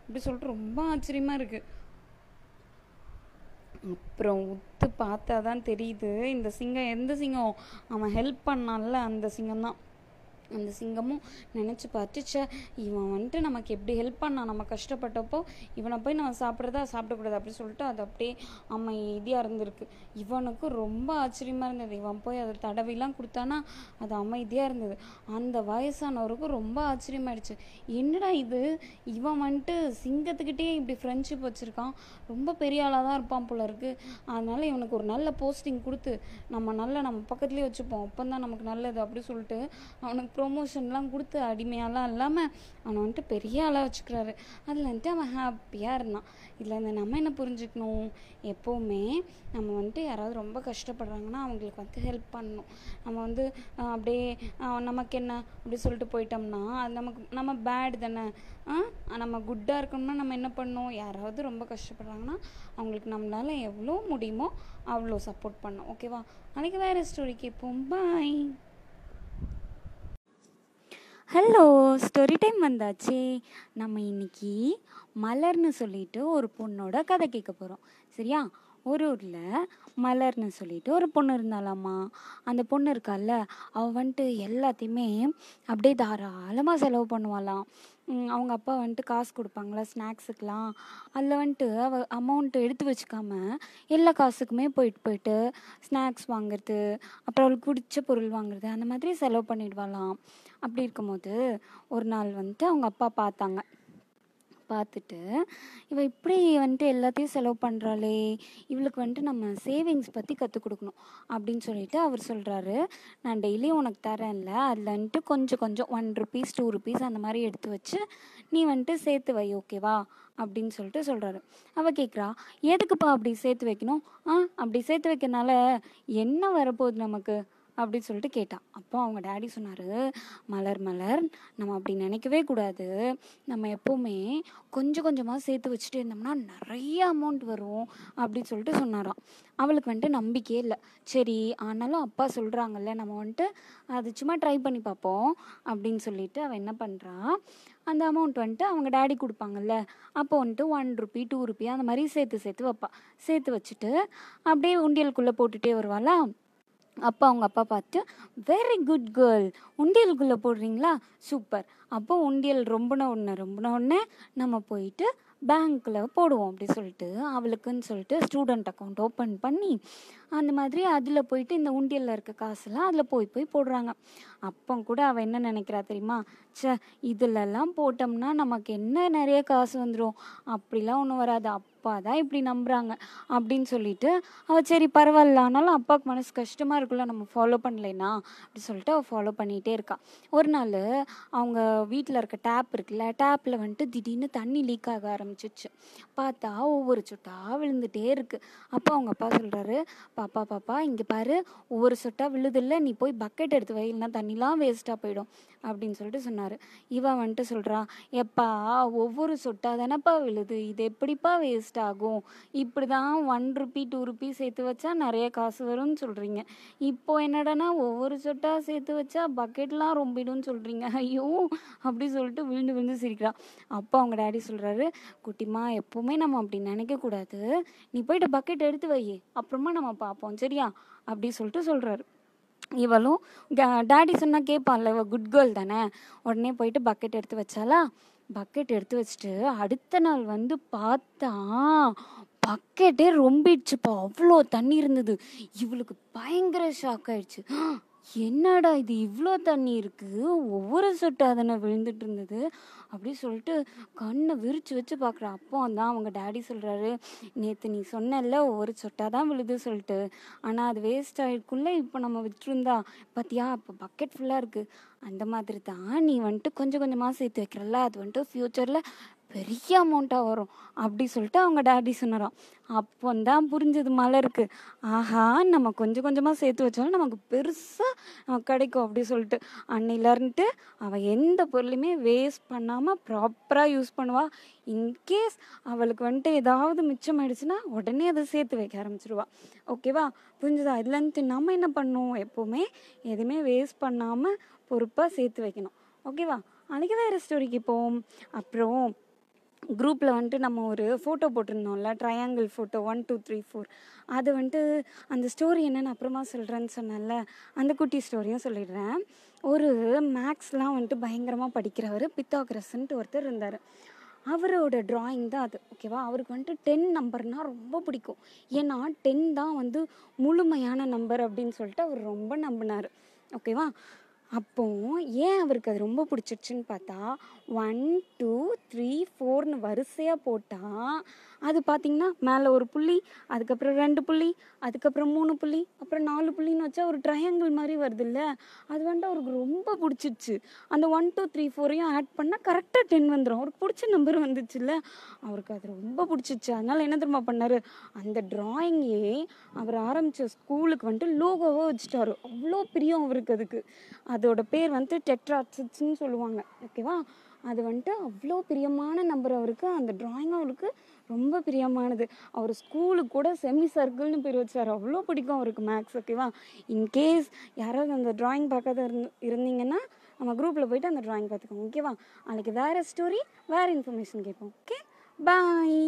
அப்படி சொல்லிட்டு ரொம்ப ஆச்சரியமாக இருக்குது அப்புறம் உத்து பார்த்தா தான் தெரியுது இந்த சிங்கம் எந்த சிங்கம்? அவன் ஹெல்ப் பண்ணான்ல அந்த சிங்கம் தான் அந்த சிங்கமும் நினச்சி பார்த்துச்சே இவன் வந்துட்டு நமக்கு எப்படி ஹெல்ப் பண்ணான்? நம்ம கஷ்டப்பட்டப்போ இவனை போய் நம்ம சாப்பிட்றதா சாப்பிடக்கூடாது? அப்படின்னு சொல்லிட்டு அது அப்படியே அமைதியாக இருந்திருக்கு. இவனுக்கு ரொம்ப ஆச்சரியமாக இருந்தது. இவன் போய் அதை தடவிலாம் கொடுத்தானா அது அமைதியாக இருந்தது. அந்த வயசானவருக்கு ரொம்ப ஆச்சரியமாயிடுச்சு. என்னடா இது? இவன் வந்துட்டு சிங்கத்துக்கிட்டே இப்படி ஃப்ரெண்ட்ஷிப் வச்சுருக்கான். ரொம்ப பெரிய ஆளாக தான் இருப்பான் போல இருக்கு. அதனால இவனுக்கு ஒரு நல்ல போஸ்டிங் கொடுத்து நம்ம நல்ல நம்ம பக்கத்துலேயே வச்சுப்போம். அப்போ தான் நமக்கு நல்லது அப்படி சொல்லிட்டு அவனுக்கு ப்ரொமோஷன்லாம் கொடுத்து அடிமையாலாம் இல்லாமல் அவனை வந்துட்டு பெரிய ஆளாக வச்சுக்கிறாரு. அதில் வந்துட்டு அவன் ஹாப்பியாக இருந்தான். இதில் இந்த நம்ம என்ன புரிஞ்சுக்கணும்? எப்போவுமே நம்ம வந்துட்டு யாராவது ரொம்ப கஷ்டப்படுறாங்கன்னா அவங்களுக்கு வந்து ஹெல்ப் பண்ணணும். நம்ம வந்து அப்படியே நமக்கு என்ன? அப்படி சொல்லிட்டு போயிட்டோம்னா அது நமக்கு நம்ம பேட் தானே? ஆ நம்ம குட்டாக இருக்கணும்னா நம்ம என்ன பண்ணணும்? யாராவது ரொம்ப கஷ்டப்படுறாங்கன்னா அவங்களுக்கு நம்மளால எவ்வளோ முடியுமோ அவ்வளோ சப்போர்ட் பண்ணோம் ஓகேவா அன்றைக்கி வேறு ஸ்டோரி கேட்போம். பாய் ஹலோ ஸ்டோரி டைம் வந்தாச்சே. நம்ம இன்னைக்கு மலர்னு சொல்லிட்டு ஒரு பொண்ணோட கதை கேட்க போகிறோம் சரியா? ஒரு ஊரில் மலர்னு சொல்லிட்டு ஒரு பொண்ணு இருந்தாலாமா? அந்த பொண்ணு இருக்கால்ல அவள் வந்துட்டு எல்லாத்தையுமே அப்படியே தாராளமாக செலவு பண்ணுவாளாம். அவங்க அப்பா வந்துட்டு காசு கொடுப்பாங்களா ஸ்நாக்ஸுக்கெலாம் அதில் வந்துட்டு அவ அமௌண்ட்டு எடுத்து வச்சுக்காம எல்லா காசுக்குமே போயிட்டு போயிட்டு ஸ்நாக்ஸ் வாங்குறது அப்புறம் அவளுக்கு பிடிச்ச பொருள் வாங்குறது அந்த மாதிரி செலவு பண்ணிடுவாளாம். அப்படி இருக்கும்போது ஒரு நாள் வந்துட்டு அவங்க அப்பா பார்த்தாங்க. பார்த்துட்டு இவள் இப்படி வந்துட்டு எல்லாத்தையும் செலவு பண்ணுறாளே இவளுக்கு வந்துட்டு நம்ம சேவிங்ஸ் பற்றி கற்றுக் கொடுக்கணும் அப்படின்னு சொல்லிட்டு அவர் சொல்கிறாரு நான் டெய்லியும் உனக்கு தரேன்ல அதில் வந்துட்டு கொஞ்சம் கொஞ்சம் ஒன் ருபீஸ் டூ ருபீஸ் அந்த மாதிரி எடுத்து வச்சு நீ வந்துட்டு சேர்த்து வை ஓகேவா அப்படின்னு சொல்லிட்டு சொல்கிறாரு அவள் கேட்குறா எதுக்குப்பா அப்படி சேர்த்து வைக்கணும்? ஆ அப்படி சேர்த்து வைக்கிறனால என்ன வரப்போகுது நமக்கு? அப்படின்னு சொல்லிட்டு கேட்டான். அப்போ அவங்க டேடி சொன்னார் மலர் மலர் நம்ம அப்படி நினைக்கவே கூடாது. நம்ம எப்போவுமே கொஞ்சம் கொஞ்சமாக சேர்த்து வச்சுட்டே இருந்தோம்னா நிறைய அமௌண்ட் வரும் அப்படின்னு சொல்லிட்டு சொன்னாராம். அவளுக்கு வந்துட்டு நம்பிக்கையே இல்லை. சரி ஆனாலும் அப்பா சொல்கிறாங்கல்ல நம்ம வந்துட்டு அது சும்மா ட்ரை பண்ணி பார்ப்போம் அப்படின்னு சொல்லிட்டு அவள் என்ன பண்ணுறா அந்த அமௌண்ட் வந்துட்டு அவங்க டேடி கொடுப்பாங்கல்ல அப்போ வந்துட்டு ஒன் ருபி டூ ருபி அந்த மாதிரி சேர்த்து சேர்த்து வைப்பா. சேர்த்து வச்சுட்டு அப்படியே உண்டியலுக்குள்ளே போட்டுகிட்டே வருவாளா அப்போ அவங்க அப்பா பார்த்து வெரி குட் கேர்ள் உண்டியலுக்குள்ளே போடுறீங்களா? சூப்பர். அப்போ உண்டியல் ரொம்பன ஒன்று ரொம்பன ஒன்று நம்ம போயிட்டு பேங்க்கில் போடுவோம் அப்படி சொல்லிட்டு அவளுக்குன்னு சொல்லிட்டு ஸ்டூடெண்ட் அக்கௌண்ட் ஓப்பன் பண்ணி அந்த மாதிரி அதில் போயிட்டு இந்த உண்டியலில் இருக்க காசெல்லாம் அதில் போய் போய் போடுறாங்க. அப்போ கூட அவள் என்ன நினைக்கிறா தெரியுமா? ச்சே இதிலெல்லாம் போட்டோம்னா நமக்கு என்ன நிறைய காசு வந்துடும் அப்படிலாம் ஒன்றும் வராது. அப்பா தான் இப்படி நம்புகிறாங்க அப்படின்னு சொல்லிட்டு அவள் சரி பரவாயில்ல ஆனாலும் அப்பாவுக்கு மனசு கஷ்டமாக இருக்குல்ல நம்ம ஃபாலோ பண்ணலைன்னா அப்படி சொல்லிட்டு அவள் ஃபாலோ பண்ணிகிட்டே இருக்கா. ஒரு நாள் அவங்க வீட்டில் இருக்க டேப் இருக்குல்ல டேப்பில் வந்துட்டு திடீர்னு தண்ணி லீக் ஆக ஆரம்பிச்சிச்சு பார்த்தா ஒவ்வொரு சொட்டாக விழுந்துட்டே இருக்குது அப்போ அவங்க அப்பா சொல்கிறாரு பாப்பா பாப்பா இங்கே பாரு ஒவ்வொரு சொட்டாக விழுதில்ல நீ போய் பக்கெட் எடுத்து வை இல்லைன்னா தண்ணிலாம் வேஸ்ட்டாக போயிடும் அப்படின்னு சொல்லிட்டு சொன்னார். இவன் வந்துட்டு சொல்கிறான் எப்பா ஒவ்வொரு சொட்டாக தானேப்பா விழுது இது எப்படிப்பா வேஸ்ட் ஆகும். இப்படி தான் ஒன் ருபி டூ ருபி சேர்த்து வச்சா நிறைய காசு வரும்னு சொல்கிறீங்க இப்போ என்னடானா ஒவ்வொரு சொட்டா சேர்த்து வச்சா பக்கெட்லாம் ரொம்பிடும்னு சொல்கிறீங்க ஐயோ அப்படி சொல்லிட்டு விழுந்து விழுந்து சிரிக்கிறான் அப்போ அவங்க டேடி சொல்கிறாரு குட்டிமா எப்போவுமே நம்ம அப்படி நினைக்கக்கூடாது நீ போயிட்டு பக்கெட் எடுத்து வை. அப்புறமா நம்ம பார்ப்போம். சரியா? அப்படி சொல்லிட்டு சொல்கிறாரு இவளும் டேடி சொன்னால் கேட்பான்ல இவள் குட் கேர்ள் தானே? உடனே போயிட்டு பக்கெட் எடுத்து வச்சாலா பக்கெட் எடுத்து வச்சுட்டு அடுத்த நாள் வந்து பார்த்தா பக்கெட்டே ரொம்பிடுச்சுப்பா. அவ்வளோ தண்ணி இருந்தது. இவளுக்கு பயங்கர ஷாக் ஆயிடுச்சு. என்னடா இது இவ்வளோ தண்ணி இருக்குது ஒவ்வொரு சொட்டாக தானே விழுந்துட்டு இருந்தது. அப்படி சொல்லிட்டு கண்ணை விரிச்சு வச்சு பார்க்குற அப்போ தான் அவங்க டேடி சொல்கிறாரு நேற்று நீ சொன்னல ஒவ்வொரு சொட்டாக தான் விழுது சொல்லிட்டு. ஆனால் அது வேஸ்ட் ஆகிருக்கும்ல இப்போ நம்ம விட்டுருந்தா. பார்த்தியா இப்போ பக்கெட் ஃபுல்லாக இருக்குது அந்த மாதிரி தான். நீ வந்துட்டு கொஞ்சம் கொஞ்சமாக சேர்த்து வைக்கிறல்ல. அது வந்துட்டு ஃப்யூச்சரில் பெரிய அமௌண்ட்டாக வரும். அப்படி சொல்லிட்டு அவங்க டேடி சொன்னாராம். அப்போ தான் புரிஞ்சது மலருக்கு ஆஹா நம்ம கொஞ்சம் கொஞ்சமாக சேர்த்து வச்சாலும் நமக்கு பெருசாக கிடைக்கும் அப்படி சொல்லிட்டு. அன்னையிலருந்துட்டு அவள் எந்த பொருளையுமே வேஸ்ட் பண்ணாமல் ப்ராப்பராக யூஸ் பண்ணுவாள் இன்கேஸ் அவளுக்கு வந்துட்டு ஏதாவது மிச்சம் ஆயிடுச்சுன்னா உடனே அதை சேர்த்து வைக்க ஆரம்பிச்சிருவா. ஓகேவா புரிஞ்சுதா? இதுலேருந்து நம்ம என்ன பண்ணுவோம்? எப்போவுமே எதுவுமே வேஸ்ட் பண்ணாமல் பொறுப்பாக சேர்த்து வைக்கணும். ஓகேவா அன்றைக்கி வேறு ஸ்டோரிக்கு போவோம். அப்புறம் குரூப்பில் வந்துட்டு நம்ம ஒரு photo போட்டிருந்தோம்ல triangle photo one two three four அது வந்துட்டு அந்த ஸ்டோரி என்னென்னு அப்புறமா சொல்கிறேன்னு சொன்னேன்ல. அந்த குட்டி ஸ்டோரியும் சொல்லிடுறேன். ஒரு மேக்ஸ்லாம் வந்துட்டு பயங்கரமாக படிக்கிறவர் பித்தாகிரஸ்ன்ட்டு ஒருத்தர் இருந்தார். அவரோட ட்ராயிங் தான் அது ஓகேவா அவருக்கு வந்துட்டு டென் நம்பர்னால் ரொம்ப பிடிக்கும். ஏன்னா டென் தான் வந்து முழுமையான நம்பர் அப்படின்னு சொல்லிட்டு அவர் ரொம்ப நம்பினார். ஓகேவா அப்போ ஏன் அவருக்கு அது ரொம்ப பிடிச்சிருச்சுன்னு பார்த்தா ஒன் டூ த்ரீ ஃபோர்னு வரிசையாக போட்டால் அது பார்த்திங்கன்னா மேலே ஒரு புள்ளி அதுக்கப்புறம் ரெண்டு புள்ளி அதுக்கப்புறம் மூணு புள்ளி அப்புறம் நாலு புள்ளின்னு வச்சா ஒரு ட்ரையாங்கிள் மாதிரி வருது இல்லை அது வந்துட்டு அவருக்கு ரொம்ப பிடிச்சிருச்சு. அந்த ஒன் டூ த்ரீ ஃபோரையும் ஆட் பண்ணால் கரெக்டாக டென் வந்துடும் அவருக்கு பிடிச்ச நம்பர் வந்துச்சுல்ல? அவருக்கு அது ரொம்ப பிடிச்சிச்சு அதனால் என்ன தெரியுமா பண்ணார்? அந்த ட்ராயிங்கே அவர் ஆரம்பித்த ஸ்கூலுக்கு வந்துட்டு லோகோவாக வச்சுட்டாரு. அவ்வளோ பிரியம் அவருக்கு அதுக்கு. அதோட பேர் வந்து டெட்ராட்ஸ்ன்னு சொல்லுவாங்க. ஓகேவா அது வந்துட்டு அவ்வளோ பிரியமான நம்பர் அவருக்கு. அந்த ட்ராயிங் அவருக்கு ரொம்ப பிரியமானது. அவர் ஸ்கூலுக்கு கூட செமி சர்க்கிள்னு பேர் வச்சார். அவ்வளோ பிடிக்கும் அவருக்கு மேக்ஸ் ஓகேவா இன்கேஸ் யாராவது அந்த ட்ராயிங் பார்க்காத இருந்து இருந்தீங்கன்னா நம்ம குரூப்பில் போயிட்டு அந்த ட்ராயிங் பார்த்துக்கோங்க ஓகேவா நாளைக்கு வேறு ஸ்டோரி வேறு இன்ஃபர்மேஷன் கேட்போம் okay bye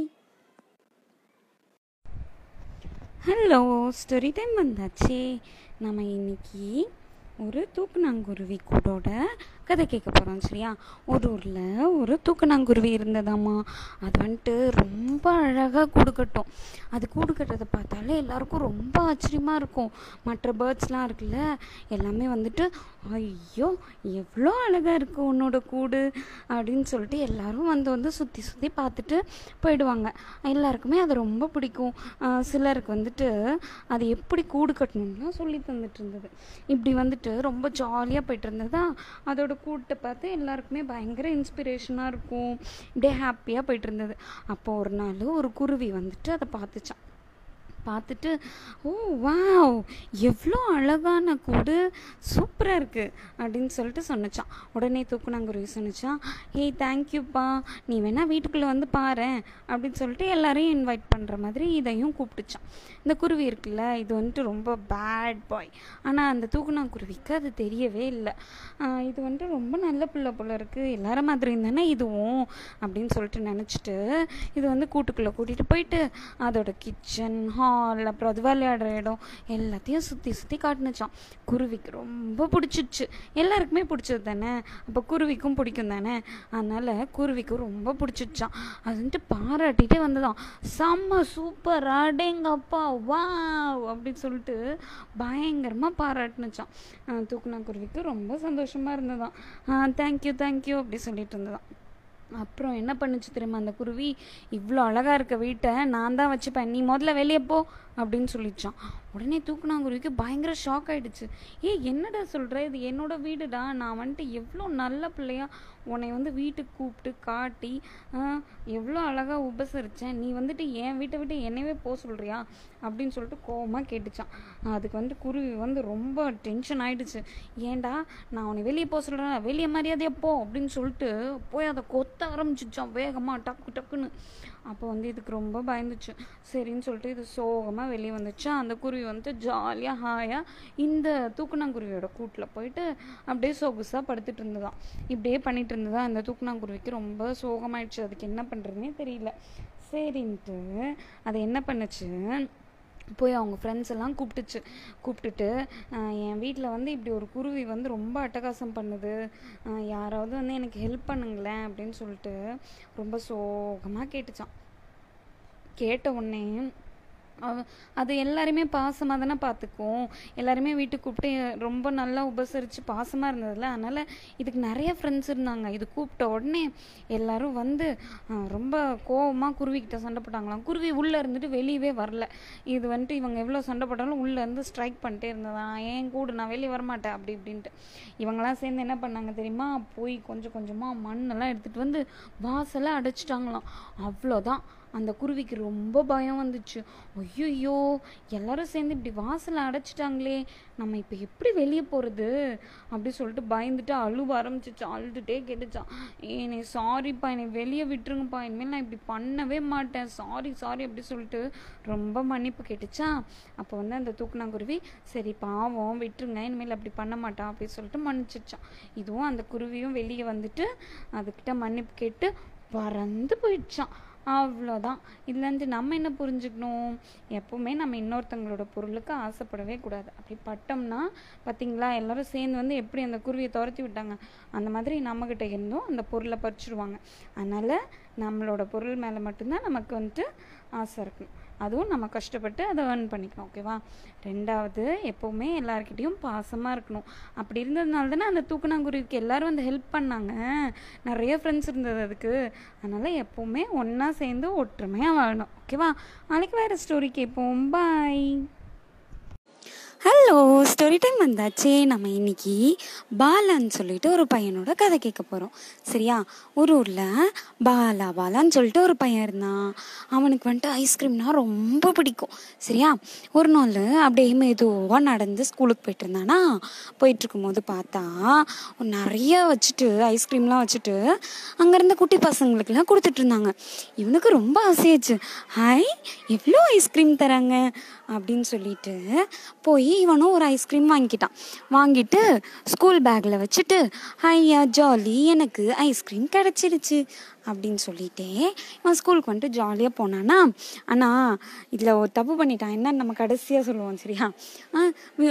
hello story time வந்தாச்சு. நம்ம இன்னைக்கு ஒரு தூக்குநாங்குருவி கூடோட கதை கேட்க போகிறோம் சரியா? ஒரு ஊரில் ஒரு தூக்கணாங்குருவி இருந்ததாம்மா. அது வந்துட்டு ரொம்ப அழகாக கூடு கட்டும். அது கூடு கட்டுறதை பார்த்தாலே எல்லாருக்கும் ரொம்ப ஆச்சரியமாக இருக்கும். மற்ற பேர்ட்ஸ்லாம் இருக்குல்ல எல்லாமே வந்துட்டு ஐயோ எவ்வளோ அழகாக இருக்குது உன்னோட கூடு அப்படின்னு சொல்லிட்டு எல்லாரும் வந்து வந்து சுற்றி சுற்றி பார்த்துட்டு போயிடுவாங்க. எல்லாருக்குமே அது ரொம்ப பிடிக்கும். சிலருக்கு வந்துட்டு அது எப்படி கூடு கட்டணும்லாம் சொல்லி தந்துட்டு இருந்தது. இப்படி வந்துட்டு ரொம்ப ஜாலியாக போயிட்டு இருந்ததா? அதோட கூப்பிட்டு பார்த்து எல்லாருக்குமே பயங்கர இன்ஸ்பிரேஷனாக இருக்கும். இப்படியே ஹாப்பியாக போயிட்டு இருந்தது. அப்போ ஒரு நாள் ஒரு குருவி வந்துட்டு அதை பார்த்துச்சான் பார்த்துட்டு ஓ வாவ் எவ்வளோ அழகான கூடு சூப்பராக இருக்குது அப்படின்னு சொல்லிட்டு சொன்னச்சான் உடனே தூக்குனாங்குருவி சொன்னிச்சான் ஏய் தேங்க்யூப்பா நீ வேணால் வீட்டுக்குள்ளே வந்து பாரு அப்படின்னு சொல்லிட்டு எல்லாரையும் இன்வைட் பண்ணுற மாதிரி இதையும் கூப்பிட்டுச்சான் இந்த குருவி இருக்குல்ல இது வந்துட்டு ரொம்ப பேட் பாய் ஆனால் அந்த தூக்குனாங்குருவிக்கு அது தெரியவே இல்லை. இது வந்துட்டு ரொம்ப நல்ல பிள்ளை போல இருக்குது எல்லார மாதிரி தானே இதுவும் அப்படின்னு சொல்லிட்டு நினச்சிட்டு இது வந்து கூட்டுக்குள்ளே கூட்டிகிட்டு போயிட்டு அதோட கிச்சன் ஹால் அப்புறம் அது விளையாடுற இடம் எல்லாத்தையும் சுற்றி சுற்றி காட்டுனுச்சான் குருவிக்கு ரொம்ப பிடிச்சிச்சு எல்லாருக்குமே பிடிச்சது தானே? அப்போ குருவிக்கும் பிடிக்கும் தானே? அதனால் குருவிக்கும் ரொம்ப பிடிச்சிச்சான் அது வந்துட்டு பாராட்டிகிட்டே வந்ததாம். செம்ம சூப்பர் அடேங்கப்பா வா அப்படின்னு சொல்லிட்டு பயங்கரமாக பாராட்டுனுச்சான் தூக்குனா குருவிக்கு ரொம்ப சந்தோஷமாக இருந்ததான் தேங்க்யூ தேங்க்யூ அப்படி சொல்லிட்டு இருந்ததான் அப்புறம் என்ன பண்ணுச்சு தெரியுமா அந்த குருவி? இவ்வளோ அழகாக இருக்க வீட்டை. நான் தான் வச்சுப்பேன். நீ முதல்ல வெளியே போ. அப்படின்னு சொல்லிச்சான். உடனே தூக்குனாங்குருவிக்கு பயங்கர ஷாக் ஆயிடுச்சு. ஏ என்னடா சொல்கிற இது என்னோட வீடுடா. நான் வந்துட்டு எவ்வளோ நல்ல பிள்ளையா உன்னை வந்து வீட்டுக்கு கூப்பிட்டு காட்டி எவ்வளோ அழகாக உபசரித்தேன் நீ வந்துட்டு என் வீட்டை விட்டு என்னவே போக சொல்கிறியா அப்படின்னு சொல்லிட்டு கோபமாக கேட்டுச்சான். அதுக்கு வந்து குருவி வந்து ரொம்ப டென்ஷன் ஆயிடுச்சு. ஏன்டா நான் உன்னை வெளியே போக சொல்கிறேன் வெளியே மரியாதையா போ அப்படின்னு சொல்லிட்டு போய் அதை கொத்த ஆரம்பிச்சிச்சான். வேகமாக டக்கு டக்குன்னு. அப்போ வந்து இதுக்கு ரொம்ப பயந்துச்சு. சரின்னு சொல்லிட்டு இது சோகமாக வெளியே வந்துச்சு. அந்த குருவி வந்து ஜாலியாக ஹாயாக இந்த தூக்குனாங்குருவியோட கூட்டில் போயிட்டு அப்படியே சொகுசாக படுத்துட்டு இருந்ததான் இப்படியே பண்ணிட்டு இருந்ததா அந்த தூக்குனாங்குருவிக்கு ரொம்ப சோகமாயிடுச்சு. அதுக்கு என்ன பண்ணுறதுனே தெரியல. சரின்ட்டு அது என்ன பண்ணுச்சு? போய் அவங்க ஃப்ரெண்ட்ஸ் எல்லாம் கூப்பிட்டுச்சு. கூப்பிட்டுட்டு என் வீட்டில் வந்து இப்படி ஒரு குருவி வந்து ரொம்ப அட்டகாசம் பண்ணுது. யாராவது வந்து எனக்கு ஹெல்ப் பண்ணுங்களேன் அப்படின்னு சொல்லிட்டு ரொம்ப சோகமாக கேட்டுச்சான் கேட்ட உடனே அது எல்லாருமே பாசமாக தானே பார்த்துக்கும் எல்லாருமே வீட்டுக்கு கூப்பிட்டு ரொம்ப நல்லா உபசரித்து பாசமாக இருந்ததில்ல அதனால் இதுக்கு நிறைய ஃப்ரெண்ட்ஸ் இருந்தாங்க. இது கூப்பிட்ட உடனே எல்லாரும் வந்து ரொம்ப கோவமாக குருவிக்கிட்ட சண்டை போட்டாங்களாம். குருவி உள்ளே இருந்துட்டு வெளியவே வரல. இது வந்துட்டு இவங்க எவ்வளோ சண்டை போட்டாலும் உள்ளே இருந்து ஸ்ட்ரைக் பண்ணிட்டே இருந்ததா? ஏன் கூடு நான் வெளியே வரமாட்டேன் அப்படி இப்படின்ட்டு. இவங்களாம் சேர்ந்து என்ன பண்ணாங்க தெரியுமா? போய் கொஞ்சம் கொஞ்சமாக மண்ணெல்லாம் எடுத்துகிட்டு வந்து வாசலை அடைச்சிட்டாங்களாம். அவ்வளோதான் அந்த குருவிக்கு ரொம்ப பயம் வந்துச்சு. ஐயோ எல்லாரும் சேர்ந்து இப்படி வாசலை அடைச்சிட்டாங்களே நம்ம இப்போ எப்படி வெளியே போகிறது அப்படி சொல்லிட்டு பயந்துட்டு அழுவ ஆரம்பிச்சிச்சு. அழுதுகிட்டே கேட்டுச்சான் என்னை சாரிப்பா என்னை வெளியே விட்டுருங்கப்பா. இனிமேல் நான் இப்படி பண்ணவே மாட்டேன். சாரி சாரி அப்படி சொல்லிட்டு ரொம்ப மன்னிப்பு கேட்டுச்சா. அப்போ வந்து அந்த தூக்குனாங்குருவி சரி பாவம் விட்டுருங்க. இனிமேல் அப்படி பண்ண மாட்டான் அப்படி சொல்லிட்டு மன்னிச்சிச்சான் இதுவும் அந்த குருவியும் வெளியே வந்துட்டு அதுக்கிட்ட மன்னிப்பு கேட்டு பறந்து போயிடுச்சான் அவ்வளோதான். இதுலேருந்து நம்ம என்ன புரிஞ்சுக்கணும்? எப்போவுமே நம்ம இன்னொருத்தங்களோட பொருளுக்கு ஆசைப்படவே கூடாது. அப்படி பட்டோம்னா பார்த்தீங்களா எல்லோரும் சேர்ந்து வந்து எப்படி அந்த குருவியை துரத்தி விட்டாங்க? அந்த மாதிரி நம்மக்கிட்ட இருந்தும் அந்த பொருளை பறிச்சிடுவாங்க அதனால் நம்மளோட பொருள் மேலே மட்டும்தான் நமக்கு வந்துட்டு ஆசை இருக்கணும் அதுவும் நம்ம கஷ்டப்பட்டு அதை ஏர்ன் பண்ணிக்கணும் ஓகேவா ரெண்டாவது எப்போவுமே எல்லாருக்கிட்டேயும் பாசமாக இருக்கணும். அப்படி இருந்ததுனால தானே அந்த தூக்குனாங்குருவிக்கு எல்லாரும் வந்து ஹெல்ப் பண்ணாங்க. நிறைய ஃப்ரெண்ட்ஸ் இருந்தது அதுக்கு. அதனால் எப்போவுமே ஒன்றா சேர்ந்து ஒற்றுமையாக வாழணும் ஓகேவா நாளைக்கு வேறு ஸ்டோரி கேட்போம். பாய் ஹலோ ஸ்டோரி டைம் வந்தாச்சே. நம்ம இன்னைக்கு பாலான்னு சொல்லிட்டு ஒரு பையனோட கதை கேட்க போகிறோம் சரியா? ஒரு ஊரில் பாலா பாலான்னு சொல்லிட்டு ஒரு பையன் இருந்தான். அவனுக்கு வந்துட்டு ஐஸ்கிரீம்னா ரொம்ப பிடிக்கும். சரியா? ஒரு நாள் அப்படியே மெதுவாக நடந்து ஸ்கூலுக்கு போயிட்டு இருந்தானா? போயிட்டு இருக்கும்போது பார்த்தா நிறைய வச்சுட்டு ஐஸ்கிரீம்லாம் வச்சுட்டு அங்கேருந்து குட்டி பசங்களுக்குலாம் கொடுத்துட்டு இருந்தாங்க. இவனுக்கு ரொம்ப ஆசையாச்சு. ஹாய் எவ்வளோ ஐஸ்கிரீம் தராங்க? அப்படின்னு சொல்லிட்டு போய் இவனும் ஒரு ஐஸ்கிரீம் வாங்கிக்கிட்டான். வாங்கிட்டு ஸ்கூல் பேக்கில் வச்சுட்டு ஐயா ஜாலி எனக்கு ஐஸ்கிரீம் கிடச்சிருச்சு. அப்படின்னு சொல்லிட்டே இவன் ஸ்கூலுக்கு வந்துட்டு ஜாலியாக போனானா ஆனால் இதில் ஒரு தப்பு பண்ணிட்டான் என்னன்னு நம்ம கடைசியாக சொல்லுவோம் சரியா? ஆ,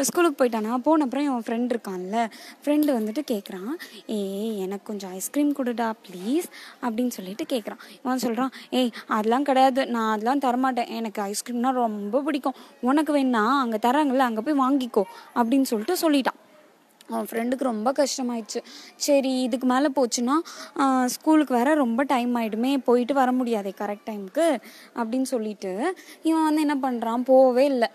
ஸ்கூலுக்கு போயிட்டானா? போன அப்புறம் இவன் ஃப்ரெண்ட் இருக்கான்ல ஃப்ரெண்டு வந்துட்டு கேட்குறான் ஏய் எனக்கு கொஞ்சம் ஐஸ்கிரீம் கொடுடா ப்ளீஸ் அப்படின்னு சொல்லிட்டு கேட்குறான் இவன் சொல்கிறான் ஏய் அதெல்லாம் கிடையாது நான் அதெல்லாம் தரமாட்டேன் எனக்கு ஐஸ்கிரீம்னா ரொம்ப பிடிக்கும் உனக்கு வேணா அங்கே தராங்கல்ல அங்கே போய் வாங்கிக்கோ அப்படின்னு சொல்லிட்டு சொல்லிட்டான். அவன் ஃப்ரெண்டுக்கு ரொம்ப கஷ்டமாயிடுச்சு. சரி இதுக்கு மேலே போச்சுன்னா ஸ்கூலுக்கு வேற ரொம்ப டைம் ஆகிடுமே போயிட்டு வர முடியாதே கரெக்ட் டைமுக்கு அப்படின்னு சொல்லிட்டு இவன் வந்து என்ன பண்ணுறான் போகவே இல்லை.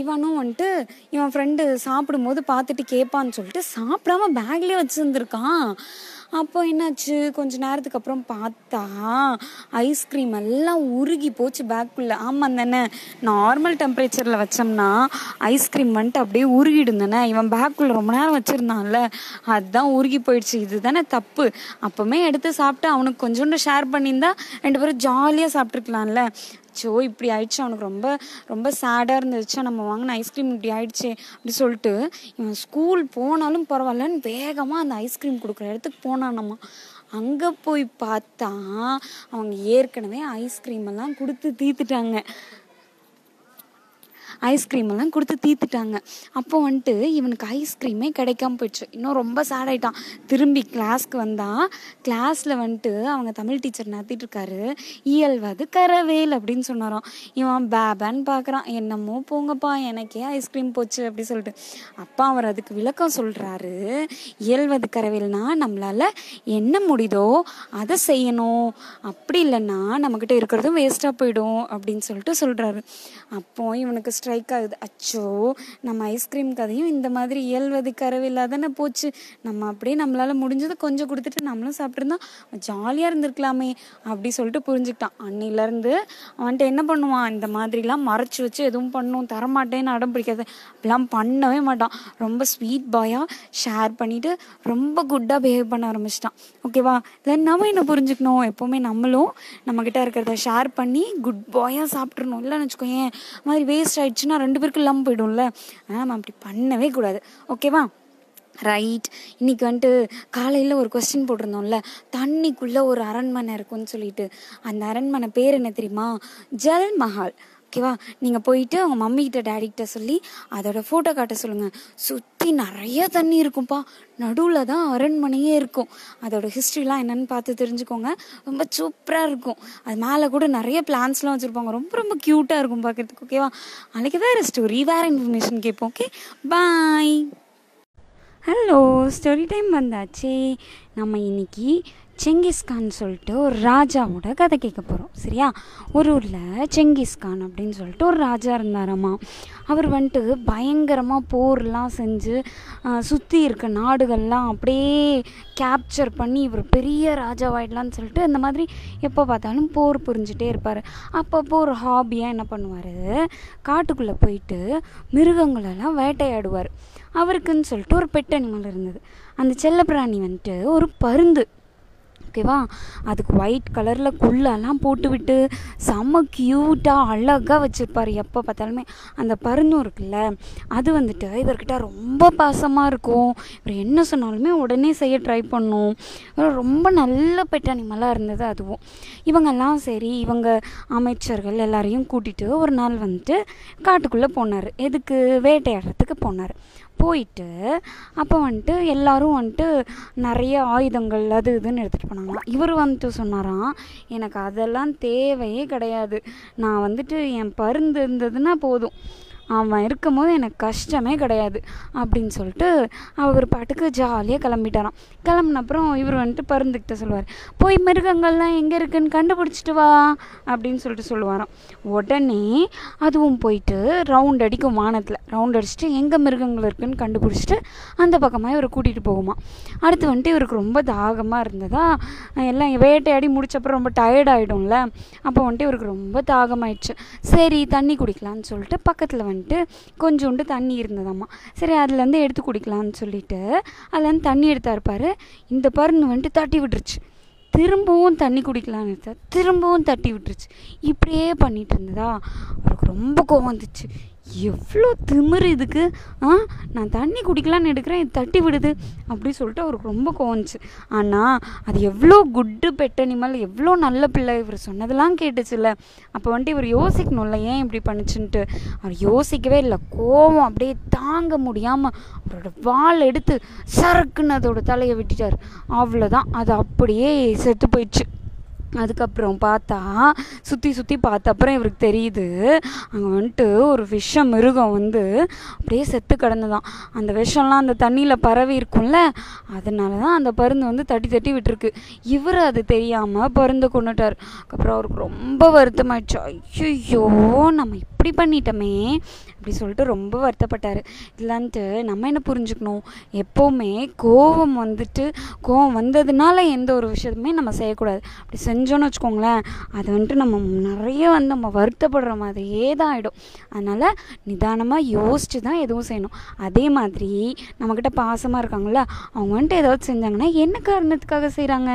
இவனும் வந்துட்டு இவன் ஃப்ரெண்டு சாப்பிடும்போது பார்த்துட்டு கேட்பான்னு சொல்லிட்டு சாப்பிடாம பேக்லேயே வச்சுருந்துருக்கான். அப்போ என்னாச்சு? கொஞ்ச நேரத்துக்கு அப்புறம் பார்த்தா ஐஸ்கிரீம் எல்லாம் உருகி போச்சு பேக்குள்ளே ஆமாம் தானே நார்மல் டெம்பரேச்சரில் வச்சோம்னா ஐஸ்கிரீம் வந்துட்டு அப்படியே உருகிடும் தானே? இவன் பேக்குள்ளே ரொம்ப நேரம் வச்சுருந்தான்ல. அதுதான் உருகி போயிடுச்சு. இதுதானே தப்பு. அப்போவுமே எடுத்து சாப்பிட்டு அவனுக்கு கொஞ்சோண்டு ஷேர் பண்ணியிருந்தா ரெண்டு பேரும் ஜாலியாக சாப்பிட்ருக்கலாம்ல அச்சோ இப்படி ஆயிடுச்சு. அவனுக்கு ரொம்ப ரொம்ப சேடாக இருந்துச்சு. நம்ம வாங்கின ஐஸ்கிரீம் இப்படி ஆயிடுச்சு அப்படி சொல்லிட்டு இவன் ஸ்கூல் போனாலும் பரவாயில்லன்னு வேகமாக அந்த ஐஸ்கிரீம் கொடுக்குற இடத்துக்கு போனானாமா. அங்கே போய் பார்த்தா அவங்க ஏற்கனவே ஐஸ்கிரீம் எல்லாம் கொடுத்து தீத்துட்டாங்க ஐஸ்கிரீம் எல்லாம் கொடுத்து தீத்துட்டாங்க. அப்போ வந்துட்டு இவனுக்கு ஐஸ்கிரீமே கிடைக்காம போயிடுச்சு. இன்னும் ரொம்ப சேட் ஆயிட்டான். திரும்பி கிளாஸ்க்கு வந்தா கிளாஸில் வந்துட்டு அவங்க தமிழ் டீச்சர் நடத்திட்டு இருக்காரு. இயல்வது கரவேல் அப்படின்னு சொன்னாராம். இவன் பேபேன்னு பார்க்குறான் என்னமோ போங்கப்பா எனக்கே ஐஸ்கிரீம் போச்சு அப்படி சொல்லிட்டு. அப்பா அவர் அதுக்கு விளக்கம் சொல்கிறாரு இயல்வது கரவேல்னா நம்மளால என்ன முடியுதோ அதை செய்யணும். அப்படி இல்லைன்னா நம்மக்கிட்ட இருக்கிறதும் வேஸ்ட்டாக போயிடும் அப்படின்னு சொல்லிட்டு சொல்கிறாரு அப்போ இவனுக்கு ஸ்ட்ரைக் ஆகுது. அச்சோ நம்ம ஐஸ்கிரீம் கதையும் இந்த மாதிரி இயல்வது கரவில்லா தானே போச்சு. நம்ம அப்படியே நம்மளால் முடிஞ்சதை கொஞ்சம் கொடுத்துட்டு நம்மளும் சாப்பிட்ருந்தா ஜாலியாக இருந்திருக்கலாமே அப்படி சொல்லிட்டு புரிஞ்சுக்கிட்டான். அன்னிலேருந்து அவன்கிட்ட என்ன பண்ணுவான்? இந்த மாதிரிலாம் மறைச்சு வச்சு எதுவும் பண்ணும் தரமாட்டேன்னு அடம் பிடிக்காது. அப்படிலாம் பண்ணவே மாட்டான். ரொம்ப ஸ்வீட் பாயாக ஷேர் பண்ணிட்டு ரொம்ப குட்டாக பிஹேவ் பண்ண ஆரம்பிச்சிட்டான். ஓகேவா தென் நம்ம என்ன புரிஞ்சுக்கணும்? எப்போவுமே நம்மளும் நம்மக்கிட்ட இருக்கிறத ஷேர் பண்ணி குட் பாயாக சாப்பிட்றணும் இல்லைன்னு வச்சுக்கோயேன். ஏன் மாதிரி வேஸ்ட் ஆயிடுச்சுன்னா ரெண்டு பேருக்கும் இல்லாமல் போயிடும்ல? ஆனால் நம்ம அப்படி பண்ணவே கூடாது. ஓகேவா ரைட் இன்னைக்கு வந்துட்டு காலையில் ஒரு கொஸ்டின் போட்டிருந்தோம்ல. தண்ணிக்குள்ளே ஒரு அரண்மனை இருக்கும்னு சொல்லிட்டு. அந்த அரண்மனை பேர் என்ன தெரியுமா? ஜல் மஹால். ஓகேவா? நீங்கள் போயிட்டு அவங்க மம்மிக்கிட்ட டேடிக்கிட்ட சொல்லி அதோட ஃபோட்டோ காட்ட சொல்லுங்கள் சுற்றி நிறைய தண்ணி இருக்கும்ப்பா நடுவில் தான் அரண்மனையே இருக்கும். அதோட ஹிஸ்ட்ரிலாம் என்னென்னு பார்த்து தெரிஞ்சுக்கோங்க. ரொம்ப சூப்பராக இருக்கும். அது மேலே கூட நிறைய பிளான்ஸ்லாம் வச்சுருப்பாங்க. ரொம்ப ரொம்ப க்யூட்டாக இருக்கும் பார்க்குறதுக்கு ஓகேவா? நாளைக்கு வேறு ஸ்டோரி வேறு இன்ஃபர்மேஷன் கேட்போம் okay? Bye hello story time வந்தாச்சே. நம்ம இன்னைக்கு செங்கிஸ்கான் சொல்லிட்டு ஒரு ராஜாவோட கதை கேட்க போகிறோம் சரியா? ஒரு ஊரில் செங்கிஸ்கான் அப்படின்னு சொல்லிட்டு ஒரு ராஜா இருந்தாராம்மா அவர் வந்துட்டு பயங்கரமாக போர்லாம் செஞ்சு சுற்றி இருக்க நாடுகள்லாம் அப்படியே கேப்சர் பண்ணி இவர் பெரிய ராஜாவாயிடலான்னு சொல்லிட்டு இந்த மாதிரி எப்போ பார்த்தாலும் போர் புரிஞ்சுட்டே இருப்பார். அப்பப்போ ஒரு ஹாபியாக என்ன பண்ணுவார்? காட்டுக்குள்ளே போயிட்டு மிருகங்களெல்லாம் வேட்டையாடுவார். அவருக்குன்னு சொல்லிட்டு ஒரு பெட் அனிமல் இருந்தது. அந்த செல்லப்பிராணி வந்துட்டு ஒரு பருந்து. ஓகேவா? அதுக்கு ஒயிட் கலரில் குள்ளெல்லாம் போட்டுவிட்டு செம்ம க்யூட்டாக அழகாக வச்சுருப்பார். எப்போ பார்த்தாலுமே அந்த பருந்தும் இருக்குல்ல அது வந்துட்டு இவர்கிட்ட ரொம்ப பாசமாக இருக்கும். இவர் என்ன சொன்னாலுமே உடனே செய்ய ட்ரை பண்ணும். ரொம்ப நல்ல பெட் அனிமலாக இருந்தது அதுவும். இவங்கெல்லாம் சரி இவங்க அமைச்சர்கள் எல்லாரையும் கூட்டிகிட்டு ஒரு நாள் வந்துட்டு காட்டுக்குள்ளே போனார். எதுக்கு? வேட்டையாடுறதுக்கு போனார். போயிட்டு அப்போ வந்துட்டு எல்லாரும் வந்துட்டு நிறைய ஆயுதங்கள் அது இதுன்னு எடுத்துகிட்டு போனாங்களாம். இவர் வந்துட்டு சொன்னாராம் எனக்கு அதெல்லாம் தேவையே கிடையாது. நான் வந்துட்டு என் பருந்து இருந்ததுன்னா போதும். அவன் இருக்கும் போது எனக்கு கஷ்டமே கிடையாது அப்படின்னு சொல்லிட்டு அவர் பாட்டுக்கு ஜாலியாக கிளம்பிட்டாராம். கிளம்புன அப்புறம் இவர் வந்துட்டு பருந்துக்கிட்ட சொல்லுவார் போய் மிருகங்கள்லாம் எங்கே இருக்குன்னு கண்டுபிடிச்சிட்டு வா அப்படின்னு சொல்லிட்டு சொல்லுவாராம். உடனே அதுவும் போயிட்டு ரவுண்ட் அடிக்கும் வானத்தில் ரவுண்ட் அடிச்சுட்டு எங்கே மிருகங்கள் இருக்குன்னு கண்டுபிடிச்சிட்டு அந்த பக்கமாக இவரை கூட்டிகிட்டு போகுமா அடுத்து வந்துட்டு இவருக்கு ரொம்ப தாகமாக இருந்ததா எல்லாம் வேட்டையாடி முடிச்சப்பறம் ரொம்ப டயர்ட் ஆகிடும்ல அப்போ வந்துட்டு இவருக்கு ரொம்ப தாகமாயிடுச்சு. சரி தண்ணி குடிக்கலான்னு சொல்லிட்டு பக்கத்தில் வந்துட்டு கொஞ்சோண்டு தண்ணி இருந்ததாம்மா சரி அதுலேருந்து எடுத்து குடிக்கலான்னு சொல்லிட்டு அதுலேருந்து தண்ணி எடுத்தா இருப்பார் இந்த பருன்னு வந்துட்டு தட்டி விட்டுருச்சு. திரும்பவும் தண்ணி குடிக்கலான்னு எடுத்தா திரும்பவும் தட்டி விட்டுருச்சு. இப்படியே பண்ணிட்டு இருந்ததா? அவருக்கு ரொம்ப கோவம் வந்துச்சு. எவ்வளோ திமிரு இதுக்கு? ஆ நான் தண்ணி குடிக்கலான்னு எடுக்கிறேன் இது தட்டி விடுது. அப்படி சொல்லிட்டு அவருக்கு ரொம்ப கோவந்துச்சு ஆனால் அது எவ்வளோ குட்டு பெட் அனிமல் எவ்வளோ நல்ல பிள்ளை இவர் சொன்னதெல்லாம் கேட்டுச்சுல்ல. அப்போ வந்துட்டு இவர் யோசிக்கணும்ல ஏன் இப்படி பண்ணுச்சுன்ட்டு. அவர் யோசிக்கவே இல்லை. கோவம் அப்படியே தாங்க முடியாமல் அவரோட வால் எடுத்து சறுக்குன்னு அதோட தலையை விட்டுட்டார். அவ்வளோதான் அது அப்படியே செத்து போயிடுச்சு. அதுக்கப்புறம் பார்த்தா சுற்றி சுற்றி பார்த்த அப்புறம் இவருக்கு தெரியுது. அங்கே வந்துட்டு ஒரு விஷ மிருகம் வந்து அப்படியே செத்து கிடந்ததான் அந்த விஷம்லாம் அந்த தண்ணியில் பரவி இருக்கும்ல அதனால தான் அந்த பருந்து வந்து தட்டி தட்டி விட்டுருக்கு. இவர் அது தெரியாமல் பருந்து கொண்டுட்டார். அதுக்கப்புறம் அவருக்கு ரொம்ப வருத்தமாயிடுச்சு. ஐயோ நம்ம இப்படி பண்ணிட்டோமே. அப்படி சொல்லிட்டு ரொம்ப வருத்தப்பட்டார். இல்லைன்ட்டு நம்ம என்ன புரிஞ்சுக்கணும்? எப்போவுமே கோபம் வந்துட்டு கோவம் வந்ததுனால எந்த ஒரு விஷயத்துமே நம்ம செய்யக்கூடாது. அப்படி செஞ்சோன்னு வச்சுக்கோங்களேன் அது வந்துட்டு நம்ம நிறைய வந்து நம்ம வருத்தப்படுற மாதிரியே தான் ஆகிடும் அதனால் நிதானமாக யோசித்து தான் எதுவும் செய்யணும். அதே மாதிரி நம்மக்கிட்ட பாசமாக இருக்காங்கள அவங்க வந்துட்டு ஏதாவது செஞ்சாங்கன்னா என்ன காரணத்துக்காக செய்கிறாங்க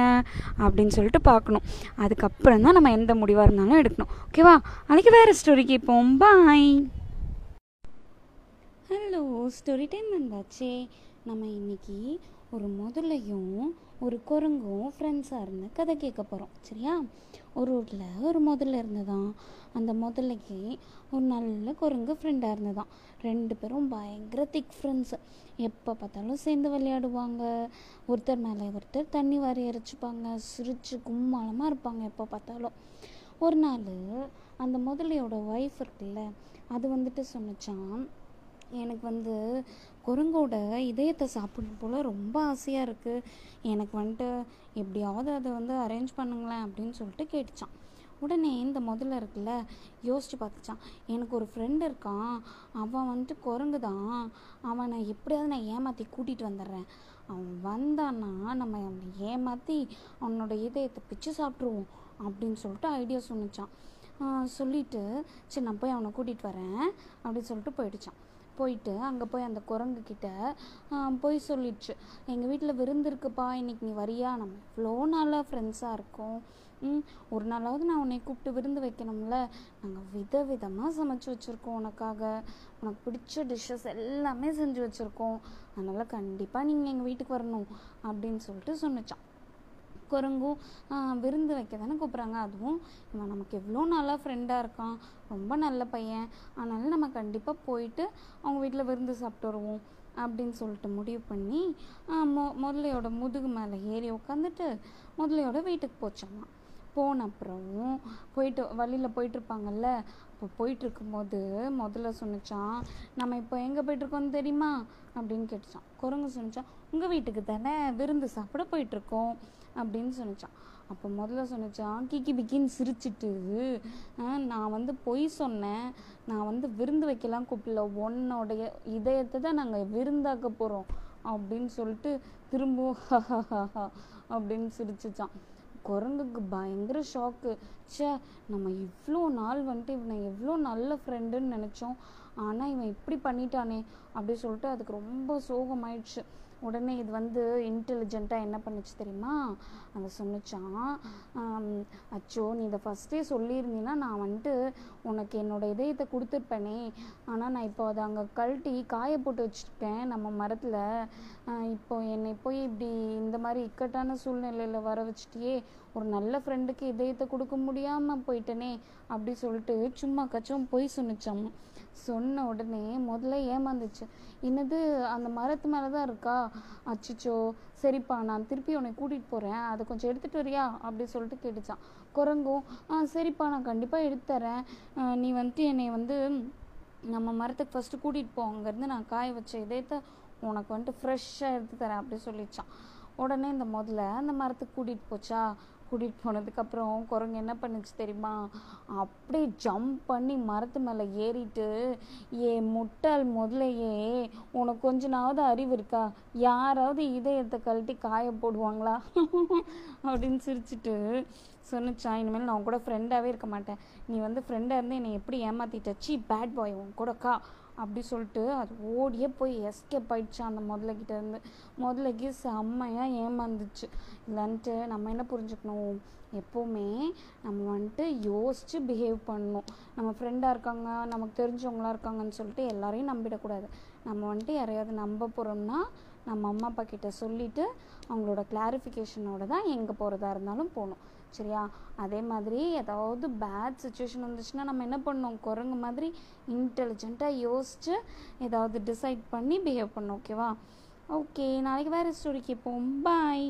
அப்படின்னு சொல்லிட்டு பார்க்கணும். அதுக்கப்புறம் தான் நம்ம எந்த முடிவாக இருந்தாலும் எடுக்கணும். ஓகேவா? அன்றைக்கி வேறு ஸ்டோரி கேட்போம். பாய் ஹலோ ஸ்டோரி டைம் வந்தாச்சே. நம்ம இன்னைக்கு ஒரு முதலையும் ஒரு குரங்கும் ஃப்ரெண்ட்ஸாக இருந்த கதை கேட்க போகிறோம் சரியா? ஒரு ஊரில் ஒரு முதல்ல இருந்ததான் அந்த முதலைக்கு ஒரு நல்ல குரங்கு ஃப்ரெண்டாக இருந்ததான் ரெண்டு பேரும் பயங்கர திக் ஃப்ரெண்ட்ஸு எப்போ பார்த்தாலும் சேர்ந்து விளையாடுவாங்க. ஒருத்தர் மேலே ஒருத்தர் தண்ணி வாரி இறைச்சிப்பாங்க சிரிச்சு கும்மாளமாக இருப்பாங்க எப்போ பார்த்தாலும். ஒரு நாள் அந்த முதலையோட ஒய்ஃப் இருக்குல்ல அது வந்துட்டு சொன்னிச்சான் எனக்கு வந்து குரங்கோட இதயத்தை சாப்பிடணும் போல் ரொம்ப ஆசையாக இருக்குது எனக்கு வந்துட்டு எப்படியாவது அதை வந்து அரேஞ்ச் பண்ணுங்களேன் அப்படின்னு சொல்லிட்டு கேட்டுச்சான். உடனே இந்த முதல்ல இருக்குல்ல யோசிச்சு பார்த்துச்சான். எனக்கு ஒரு ஃப்ரெண்டு இருக்கான். அவன் வந்துட்டு குரங்கு தான். அவனை எப்படியாவது நான் ஏமாற்றி கூட்டிகிட்டு வந்துடுறேன். அவன் வந்தான்னா நம்ம அவனை ஏமாற்றி அவனோட இதயத்தை பிச்சு சாப்பிட்ருவோம் அப்படின்னு சொல்லிட்டு ஐடியா சொன்னிச்சான். சொல்லிட்டு சரி நான் போய் அவனை கூட்டிகிட்டு வரேன் அப்படின்னு சொல்லிட்டு போயிடுச்சான். போயிட்டு அங்கே போய் அந்த குரங்கு கிட்ட போய் சொல்லிடுச்சு. எங்கள் வீட்டில் விருந்து இருக்குப்பா இன்னைக்கு நீ வரியா? நம்ம இவ்வளோ நாளாக ஃப்ரெண்ட்ஸாக இருக்கோம். ஒரு நாளாவது நான் உன்னை கூப்பிட்டு விருந்து வைக்கணும்ல. நாங்கள் வித விதமாக சமைச்சு வச்சுருக்கோம் உனக்காக. உனக்கு பிடிச்ச டிஷ்ஷஸ் எல்லாமே செஞ்சு வச்சுருக்கோம். அதனால் கண்டிப்பாக நீங்கள் எங்கள் வீட்டுக்கு வரணும் அப்படின்னு சொல்லிட்டு சொன்னிச்சான் குரங்கும் விருந்து வைக்க தானே கூப்பிட்றாங்க. அதுவும் இவன் நமக்கு எவ்வளோ நாளாக ஃப்ரெண்டாக இருக்கான். ரொம்ப நல்ல பையன். அதனால நம்ம கண்டிப்பாக போயிட்டு அவங்க வீட்டில் விருந்து சாப்பிட்டு வருவோம் அப்படின்னு சொல்லிட்டு முடிவு பண்ணி மொ முதலையோட முதுகு மேலே ஏறி உட்காந்துட்டு முதலையோட வீட்டுக்கு போச்சாமா போன அப்புறம் போயிட்டு வழியில் போயிட்டுருப்பாங்கல்ல? அப்போ போயிட்டுருக்கும்போது முதல்ல சொன்னிச்சான் நம்ம இப்போ எங்கே போயிட்டுருக்கோம்னு தெரியுமா? அப்படின்னு கேட்டுச்சான். குரங்கு சொன்னிச்சான் உங்கள் வீட்டுக்கு தானே விருந்து சாப்பிட போயிட்டுருக்கோம்? அப்படின்னு சொன்னிச்சான். அப்போ முதல்ல சொன்னிச்சான் கிக்கி பிக்கின்னு சிரிச்சிட்டு நான் வந்து பொய் சொன்னேன். நான் வந்து விருந்து வைக்கலாம் கூப்பிடல. உன்னோடைய இதயத்தை தான் நாங்கள் விருந்தாக்க போகிறோம் அப்படின்னு சொல்லிட்டு திரும்பவும் அப்படின்னு சிரிச்சிச்சான். குரங்குக்கு பயங்கர ஷாக்கு ச்சே நம்ம இவ்வளோ நாள் வந்துட்டு இவனை எவ்வளோ நல்ல ஃப்ரெண்டுன்னு நினச்சோம். ஆனால் இவன் இப்படி பண்ணிட்டானே அப்படி சொல்லிட்டு அதுக்கு ரொம்ப சோகமாயிடுச்சு. உடனே இது வந்து இன்டெலிஜென்ட்டாக என்ன பண்ணுச்சு தெரியுமா? அதை சொன்னிச்சான் அச்சோ நீ இதை ஃபஸ்ட்டே சொல்லியிருந்தீன்னா நான் வந்துட்டு உனக்கு என்னோட இதயத்தை கொடுத்துருப்பேனே. ஆனால் நான் இப்போ அதை அங்கே கழட்டி காய போட்டு வச்சுருக்கேன் நம்ம மரத்தில். இப்போ என்னை போய் இப்படி இந்த மாதிரி இக்கட்டான சூழ்நிலையில் வர வச்சுட்டியே ஒரு நல்ல ஃப்ரெண்டுக்கு இதயத்தை கொடுக்க முடியாமல் போயிட்டனே அப்படி சொல்லிட்டு சும்மா கச்சும் போய் சொன்னிச்சாம். சொன்ன உடனே முதல்ல ஏமாந்துச்சு. என்னது அந்த மரத்து மேலே தான் இருக்கா? அச்சிச்சோ சரிப்பா நான் திருப்பி உன்னை கூட்டிகிட்டு போகிறேன் அதை கொஞ்சம் எடுத்துகிட்டு வரியா? அப்படி சொல்லிட்டு கேட்டுச்சான் குரங்கும் ஆ சரிப்பா நான் கண்டிப்பாக எடுத்துத்தரேன் நீ வந்துட்டு என்னை வந்து நம்ம மரத்துக்கு ஃபஸ்ட்டு கூட்டிகிட்டு போ. அங்கேருந்து நான் காய வச்ச இதயத்தை உனக்கு வந்துட்டு ஃப்ரெஷ்ஷாக எடுத்து தரேன் அப்படி சொல்லிச்சான் உடனே இந்த முதல்ல அந்த மரத்துக்கு கூட்டிகிட்டு போச்சா? கூட்டிகிட்டு போனதுக்கப்புறம் குரங்கு என்ன பண்ணுச்சு தெரியுமா? அப்படியே ஜம்ப் பண்ணி மரத்து மேலே ஏறிட்டு ஏ முட்டாள் முதலையே உனக்கு கொஞ்ச நாவது அறிவு இருக்கா? யாராவது இதயத்தை கழட்டி காய போடுவாங்களா? அப்படின்னு சிரிச்சிட்டு சொன்னிச்சா இனிமேல் நான் உன் கூட ஃப்ரெண்டாகவே இருக்க மாட்டேன். நீ வந்து ஃப்ரெண்டாக இருந்து என்னை எப்படி ஏமாத்திட்ட? பேட் பாய் உன் கூட கா. அப்படி சொல்லிட்டு அது ஓடியே போய் எஸ்கேப் ஆயிடுச்சு அந்த முதலைக்கிட்ட இருந்து. முதலைக்கு செம்மையாக ஏமாந்துச்சு. இல்லைன்ட்டு நம்ம என்ன புரிஞ்சுக்கணும்? எப்போவுமே நம்ம வந்துட்டு யோசித்து பிஹேவ் பண்ணணும். நம்ம ஃப்ரெண்டாக இருக்காங்க நமக்கு தெரிஞ்சவங்களா இருக்காங்கன்னு சொல்லிட்டு எல்லாரையும் நம்பிடக்கூடாது. நம்ம வந்துட்டு யாரையாவது நம்ப போகிறோம்னா நம்ம அம்மா அப்பா கிட்ட சொல்லிவிட்டு அவங்களோட கிளாரிஃபிகேஷனோட தான் எங்கே போகிறதா இருந்தாலும் போகணும். சரியா? அதே மாதிரி ஏதாவது பேட் சுச்சுவேஷன் வந்துச்சுன்னா நம்ம என்ன பண்ணணும் குரங்கு மாதிரி இன்டெலிஜென்ட்டாக யோசித்து ஏதாவது டிசைட் பண்ணி பிஹேவ் பண்ணோம் ஓகேவா ஓகே நாளைக்கு வேறு ஸ்டோரிக்கு கேட்போம் பாய்